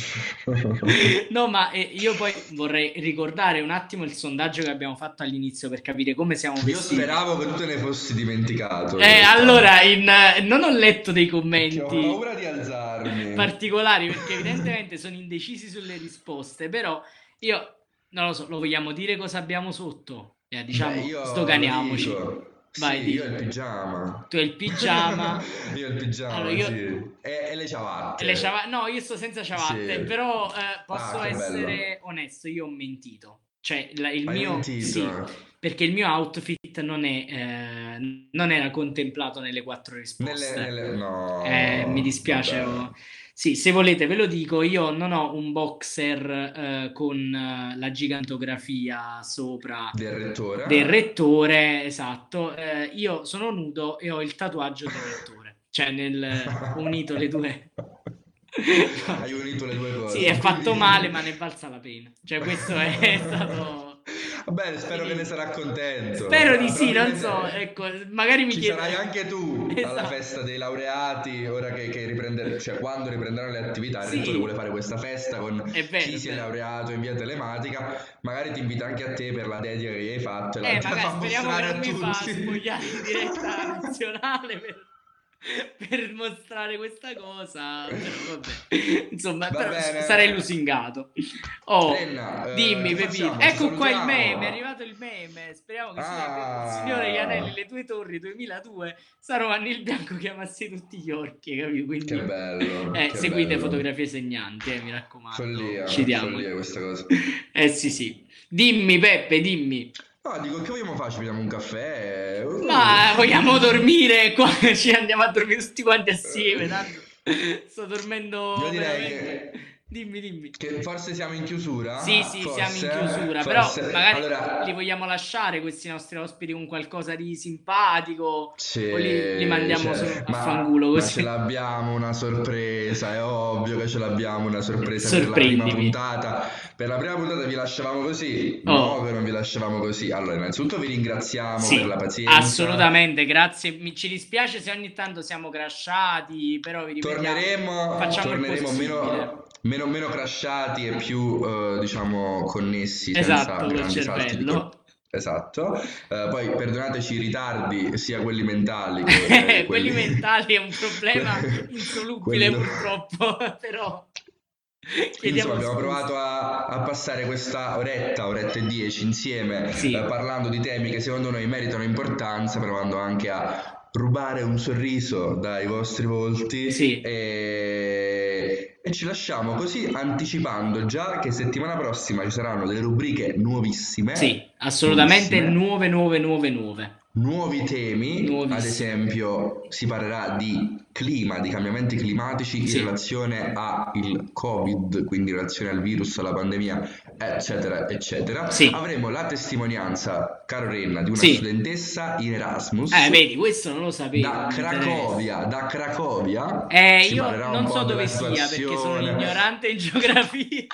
No, ma eh, io poi vorrei ricordare un attimo il sondaggio che abbiamo fatto all'inizio per capire come siamo Io vestiti. speravo che tu te ne fossi dimenticato. Eh, allora, in, eh, non ho letto dei Perché ho commenti paura di alzarmi. particolari perché evidentemente sono indecisi sulle risposte, però io non lo so, lo vogliamo dire cosa abbiamo sotto? Eh, diciamo, Beh, io stoganiamoci. dico. Vai, sì, io ho il pigiama. Tu hai il pigiama. io ho il pigiama, Allora, io- sì. E, e le ciabatte. Le ciava- No, io sto senza ciabatte, Sì. però eh, posso Ah, essere onesto, io ho mentito. Cioè, la- il Hai mio... mentito? Sì, perché il mio outfit non, è, eh, non era contemplato nelle quattro risposte. Nelle, nelle... No. Eh, mi dispiace. vabbè. Sì, se volete ve lo dico, io non ho un boxer eh, con eh, la gigantografia sopra Del rettore. del rettore, esatto. Eh, io sono nudo e ho il tatuaggio del rettore. cioè nel ho unito le due. Hai unito le due cose. Sì, è fatto male, ma ne è valsa la pena. Cioè, questo è stato. Vabbè, spero che ne sarà contento. Spero di sì, non so. Ecco, magari mi Ci chiedo. sarai anche tu alla Esatto. festa dei laureati, ora che, che riprende- cioè quando riprenderanno le attività, il Sì. vuole fare questa festa con vero, chi si è laureato in via telematica, magari ti invita anche a te per la dedica che hai fatto e Eh, la magari fa speriamo che non mi fa spogliare in diretta nazionale per, per mostrare questa cosa. Insomma, sarei lusingato. Oh, Renna, eh, dimmi, che Pepino. facciamo? Ecco qua il meme, è arrivato il meme. Speriamo che Ah. sia signore Ianelli, le tue torri 2002, Sarovani il bianco chiamassi tutti gli orchi, capito? Quindi Che bello. eh, che seguite bello. fotografie segnanti, eh, mi raccomando. Follia, Citiamo. follia questa cosa. Eh sì, sì. Dimmi, Peppe, dimmi. No, dico che vogliamo fare? Ci prendiamo un caffè? Uh. Ma vogliamo dormire qua? Ci andiamo a dormire tutti quanti assieme. Tanto sto dormendo. Io direi veramente. che- Dimmi, dimmi. Che forse siamo in chiusura? Sì, sì, Forse, siamo in chiusura. forse. Però magari Allora, li vogliamo lasciare questi nostri ospiti con qualcosa di simpatico. Sì, o li, li mandiamo cioè, su- a ma- fanculo ma così. ce l'abbiamo una sorpresa, è ovvio che ce l'abbiamo una sorpresa per la prima puntata. Per la prima puntata vi lasciavamo così, Oh. no che non vi lasciavamo così. Allora, innanzitutto vi ringraziamo Sì, per la pazienza. assolutamente, grazie. Mi, ci dispiace se ogni tanto siamo crashati, però vi ripetiamo. Torneremo, Facciamo il torneremo possibile. meno, meno, meno crashati e più, eh, diciamo, connessi senza Esatto, col grandi salti di cervello. Esatto, Eh, poi perdonateci i ritardi sia quelli mentali che eh, quelli mentali è un problema insolubile quello- purtroppo, però Insomma, chiediamo abbiamo scusa. provato a, a passare questa oretta, oretta e dieci insieme, Sì. eh, parlando di temi che secondo noi meritano importanza, provando anche a rubare un sorriso dai vostri volti Sì. e, e ci lasciamo così anticipando già che settimana prossima ci saranno delle rubriche nuovissime, Sì, assolutamente Nuovissime. nuove, nuove, nuove, nuove. Nuovi temi, ad esempio si parlerà di clima, di cambiamenti climatici Sì. in relazione al Covid, quindi in relazione al virus, alla pandemia, eccetera, eccetera. Sì. Avremo la testimonianza, caro Renna, di una Sì. studentessa in Erasmus Eh, vedi, questo non lo sapevo. da. Cracovia, da Cracovia. Eh, io non so dove sia perché sono ignorante in geografia.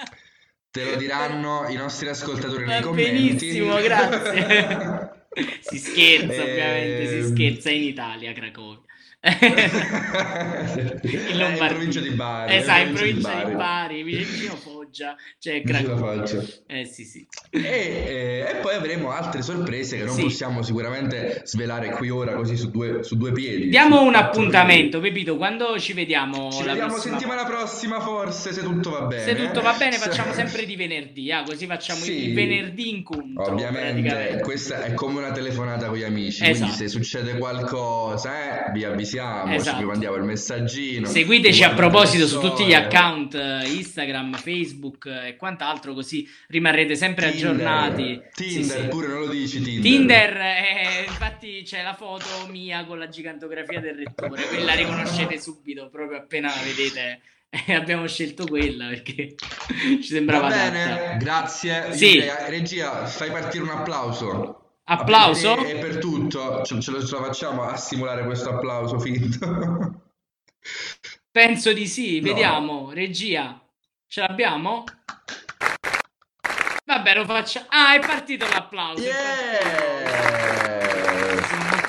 Te lo diranno i nostri ascoltatori Va nei commenti. benissimo, grazie. si scherza, ovviamente, si Ehm. scherza in Italia, Cracovia. in in Lombardia. provincia di Bari. Esatto, in in provincia di di Bari, vicino Foggia, c'è Cracovia. Eh sì, sì. E, eh, e poi avremo altre sorprese che non Sì. possiamo sicuramente svelare qui ora così su due, su due piedi. Diamo un appuntamento, Pepito, quando ci vediamo. Ci la vediamo prossima settimana prossima forse, se tutto va bene. Se tutto va bene, Se- facciamo sempre di venerdì, ah, così facciamo Sì. il venerdì incontro. Ovviamente questa è come una telefonata con gli amici, Esatto. quindi se succede qualcosa eh, vi avvisiamo, Esatto. ci vi mandiamo il messaggino. Seguiteci a proposito su tutti gli account eh, Instagram, Facebook eh, e quant'altro, così rimarrete sempre Tinder. aggiornati. Tinder, sì. pure non lo dici Tinder. Tinder, eh, infatti c'è la foto mia con la gigantografia del rettore, quella riconoscete subito, proprio appena la vedete. Eh, abbiamo scelto quella perché ci sembrava Va adatta. bene, grazie. Sì. Eh, regia, fai partire un applauso. Applauso? E per tutto, ce, ce lo, ce la facciamo a simulare questo applauso finto. Penso di sì, No. vediamo. Regia, ce l'abbiamo? Vabbè, lo facciamo. Ah, è partito l'applauso. Yeah!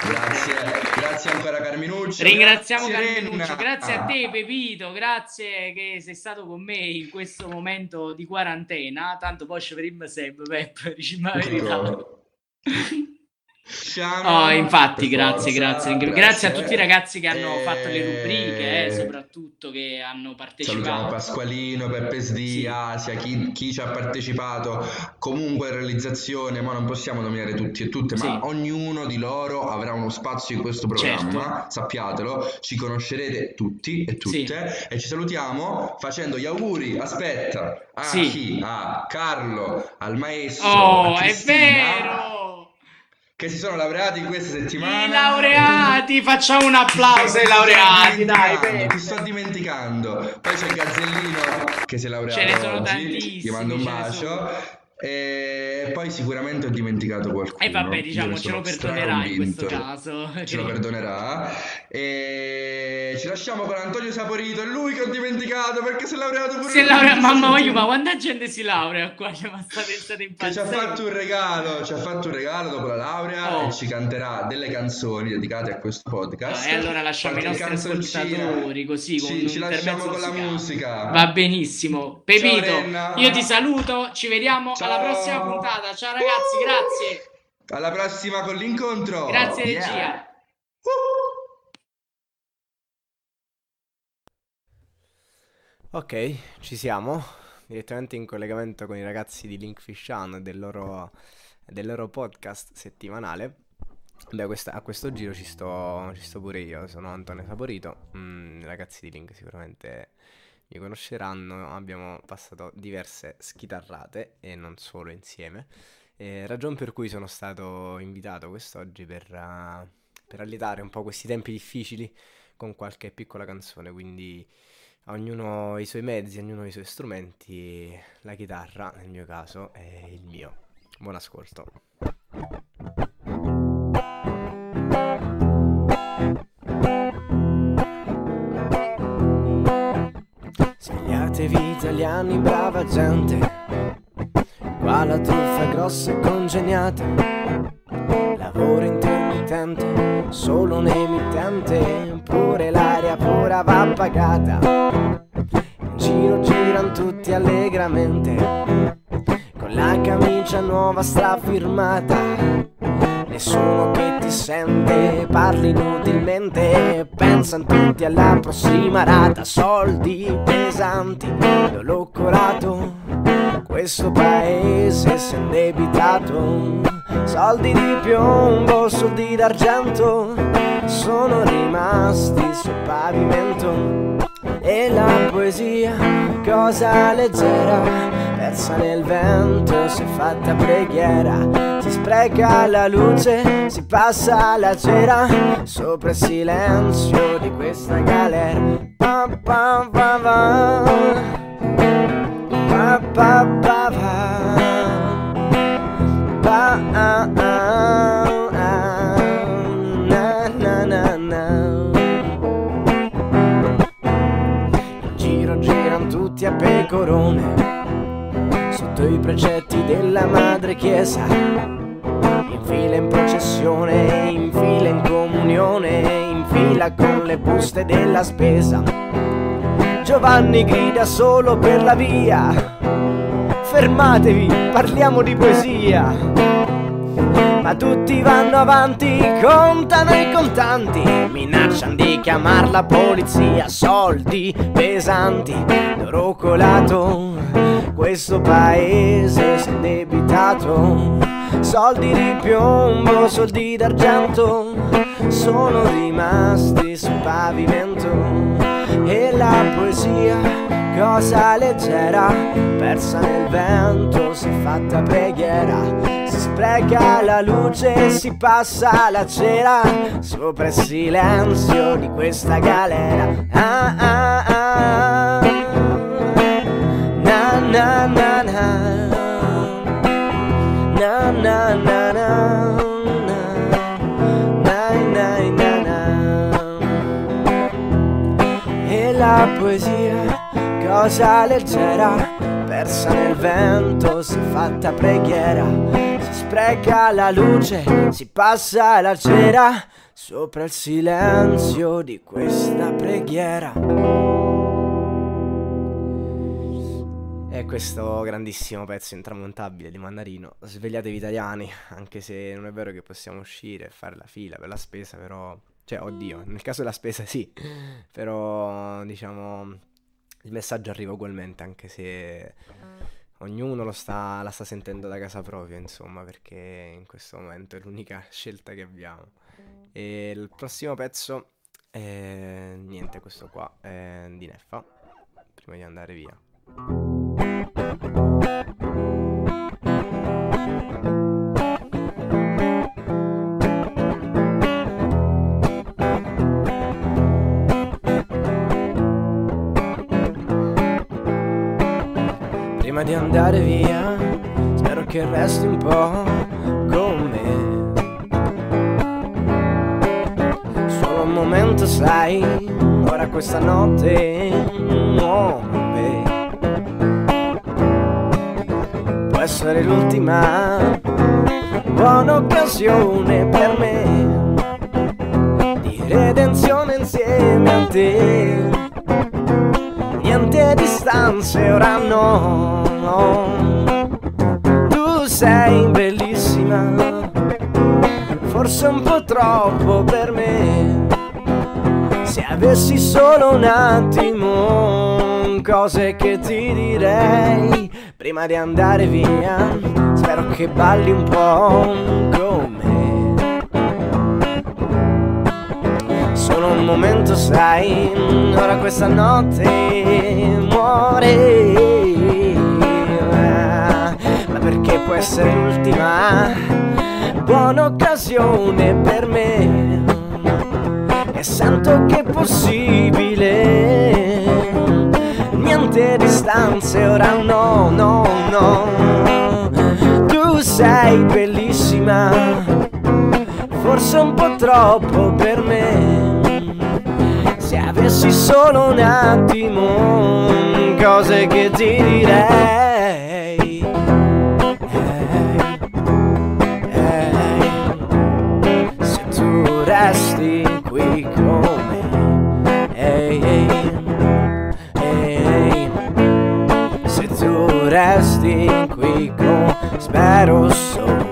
Grazie, grazie ancora Carminuccio. Ringraziamo grazie, Carmenuccio, Renna. grazie a te Pepito, grazie che sei stato con me in questo momento di quarantena, tanto poi ci vedremo sempre, Pep, dici la verità. Oh, infatti, grazie, forza, grazie, grazie a tutti i ragazzi che hanno fatto le rubriche, eh, Eh, soprattutto che hanno Salutiamo partecipato. Pasqualino, Peppe Sdi, Sì. Asia, chi, chi ci ha partecipato. Comunque, in realizzazione, ma non possiamo nominare tutti e tutte, ma Sì. ognuno di loro avrà uno spazio in questo programma. Sappiatelo, ci conoscerete tutti e tutte. E ci salutiamo facendo gli auguri. Aspetta, a Sì. chi? A Carlo, al maestro, Oh, a è vero! Che si sono laureati in questa settimana. I laureati, facciamo un applauso ai Ti laureati, dai. Ti sto dimenticando. Poi c'è Gazzellino che si è laureato Ce ne sono oggi. tantissimi, Gli mando un bacio. E poi sicuramente ho dimenticato qualcuno. E vabbè, io diciamo, ce lo perdonerà in questo caso. Ce lo perdonerà. E ci lasciamo con Antonio Saporito, è lui che ho dimenticato perché si è laureato pure Si è lui. laurea- mamma mia, ma quanta gente si laurea qua? Cioè, ma state, state Che ci ha impazzendo. fatto un regalo, ci ha fatto un regalo dopo la laurea Oh. e ci canterà delle canzoni dedicate a questo podcast. E allora lasciamo i nostri ascoltatori così con Ci, ci lasciamo con la musicale. musica. Va benissimo. Pepito, Renna. io ti saluto, ci vediamo Ciao. Alla prossima puntata. Ciao ragazzi, grazie. Alla prossima con l'incontro. Grazie Yeah. regia. Ok, ci siamo, direttamente in collegamento con i ragazzi di Linkfish On e del loro, del loro podcast settimanale. Beh, questa- a questo giro ci sto, ci sto pure io, sono Antonio Saporito, Mm, ragazzi di Link sicuramente mi conosceranno, abbiamo passato diverse schitarrate e non solo insieme, Eh, ragion per cui sono stato invitato quest'oggi per, eh, per allietare un po' questi tempi difficili con qualche piccola canzone, quindi ognuno i suoi mezzi, ognuno i suoi strumenti, la chitarra nel mio caso è il mio. Buon ascolto. Italiani, brava gente, qua la truffa è grossa e congeniata, lavoro intermittente, solo un emittente, pure l'aria pura va pagata. In giro girano tutti allegramente, con la camicia nuova strafirmata. Nessuno che ti sente, parli inutilmente, pensano tutti alla prossima rata, soldi pesanti, l'ho colato, questo paese si è indebitato, soldi di piombo, soldi d'argento, sono rimasti sul pavimento. E la poesia, cosa leggera, persa nel vento, si è fatta preghiera, si spreca la luce, si passa la cera, sopra il silenzio di questa galera. Pa, pa, pa, pa. Pa, pa, pa, pa. Pa, ah, ah, ah. Tutti a pecorone Sotto i precetti della madre chiesa. In fila in processione, in fila in comunione In fila con le buste della spesa. Giovanni grida solo per la via. Fermatevi, parliamo di poesia. Ma tutti vanno avanti, contano i contanti, minacciano di chiamar la polizia, soldi pesanti, l'oro colato, questo paese si indebitato, soldi di piombo, soldi d'argento, sono rimasti sul pavimento e la poesia, cosa leggera, persa nel vento, si è fatta preghiera. Si spreca la luce, si passa la cera sopra il silenzio di questa galera. Ah, ah, ah. Na, na, na, na. Na, na, na. E la poesia, cosa leggera, persa nel vento, si fatta preghiera, si spreca la luce, si passa la cera sopra il silenzio di questa preghiera. E questo grandissimo pezzo intramontabile di Mandarino, svegliatevi italiani, anche se non è vero che possiamo uscire e fare la fila per la spesa, però, cioè, oddio, nel caso della spesa sì, però diciamo il messaggio arriva ugualmente, anche se ognuno sta, la sta sentendo da casa propria, insomma, perché in questo momento è l'unica scelta che abbiamo. E il prossimo pezzo è niente, questo qua è di Neffa, prima di andare via. Prima di andare via, spero che resti un po' con me. Solo un momento, sai, ora questa notte muove. Essere l'ultima buona occasione per me di redenzione insieme a te. Niente distanze, ora no, no. Tu sei bellissima, forse un po' troppo per me. Se avessi solo un attimo, cose che ti direi prima di andare via. Spero che balli un po' con me. Solo un momento, sai, ora questa notte muore. Ma perché può essere l'ultima buona occasione per me? E sento che è possibile niente distanze, ora no, no, no. Tu sei bellissima, forse un po' troppo per me. Se avessi solo un attimo, cose che ti direi. Ehi, ehi, se tu resti qui con. Resti qui con spero solo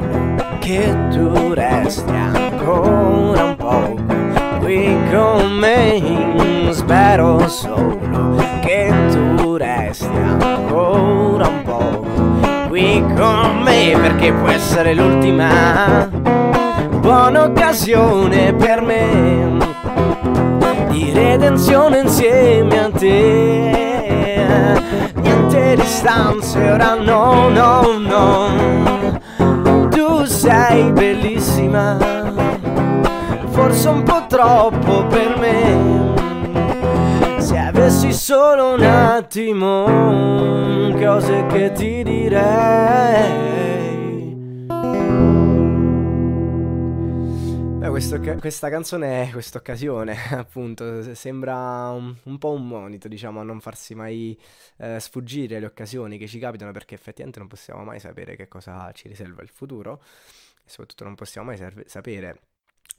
che tu resti ancora un poco qui con me spero solo che tu resti ancora un poco qui con me perché può essere l'ultima buona occasione per me di redenzione insieme a te. Niente distanze, ora no, no, no. Tu sei bellissima, forse un po' troppo per me. Se avessi solo un attimo, cose che ti direi. Questo questa canzone, questa occasione, appunto, sembra un, un po' un monito, diciamo, a non farsi mai eh, sfuggire le occasioni che ci capitano, perché effettivamente non possiamo mai sapere che cosa ci riserva il futuro, e soprattutto non possiamo mai serve- sapere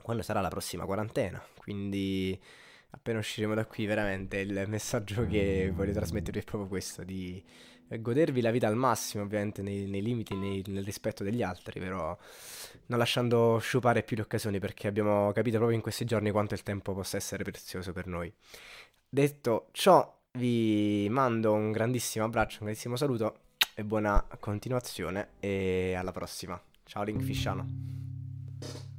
quando sarà la prossima quarantena. Quindi, appena usciremo da qui, veramente il messaggio che voglio trasmettervi è proprio questo: di eh, godervi la vita al massimo, ovviamente nei, nei limiti, nei- nel rispetto degli altri, però non lasciando sciupare più le occasioni perché abbiamo capito proprio in questi giorni quanto il tempo possa essere prezioso per noi. Detto ciò, vi mando un grandissimo abbraccio, un grandissimo saluto e buona continuazione e alla prossima. Ciao Link Fisciano.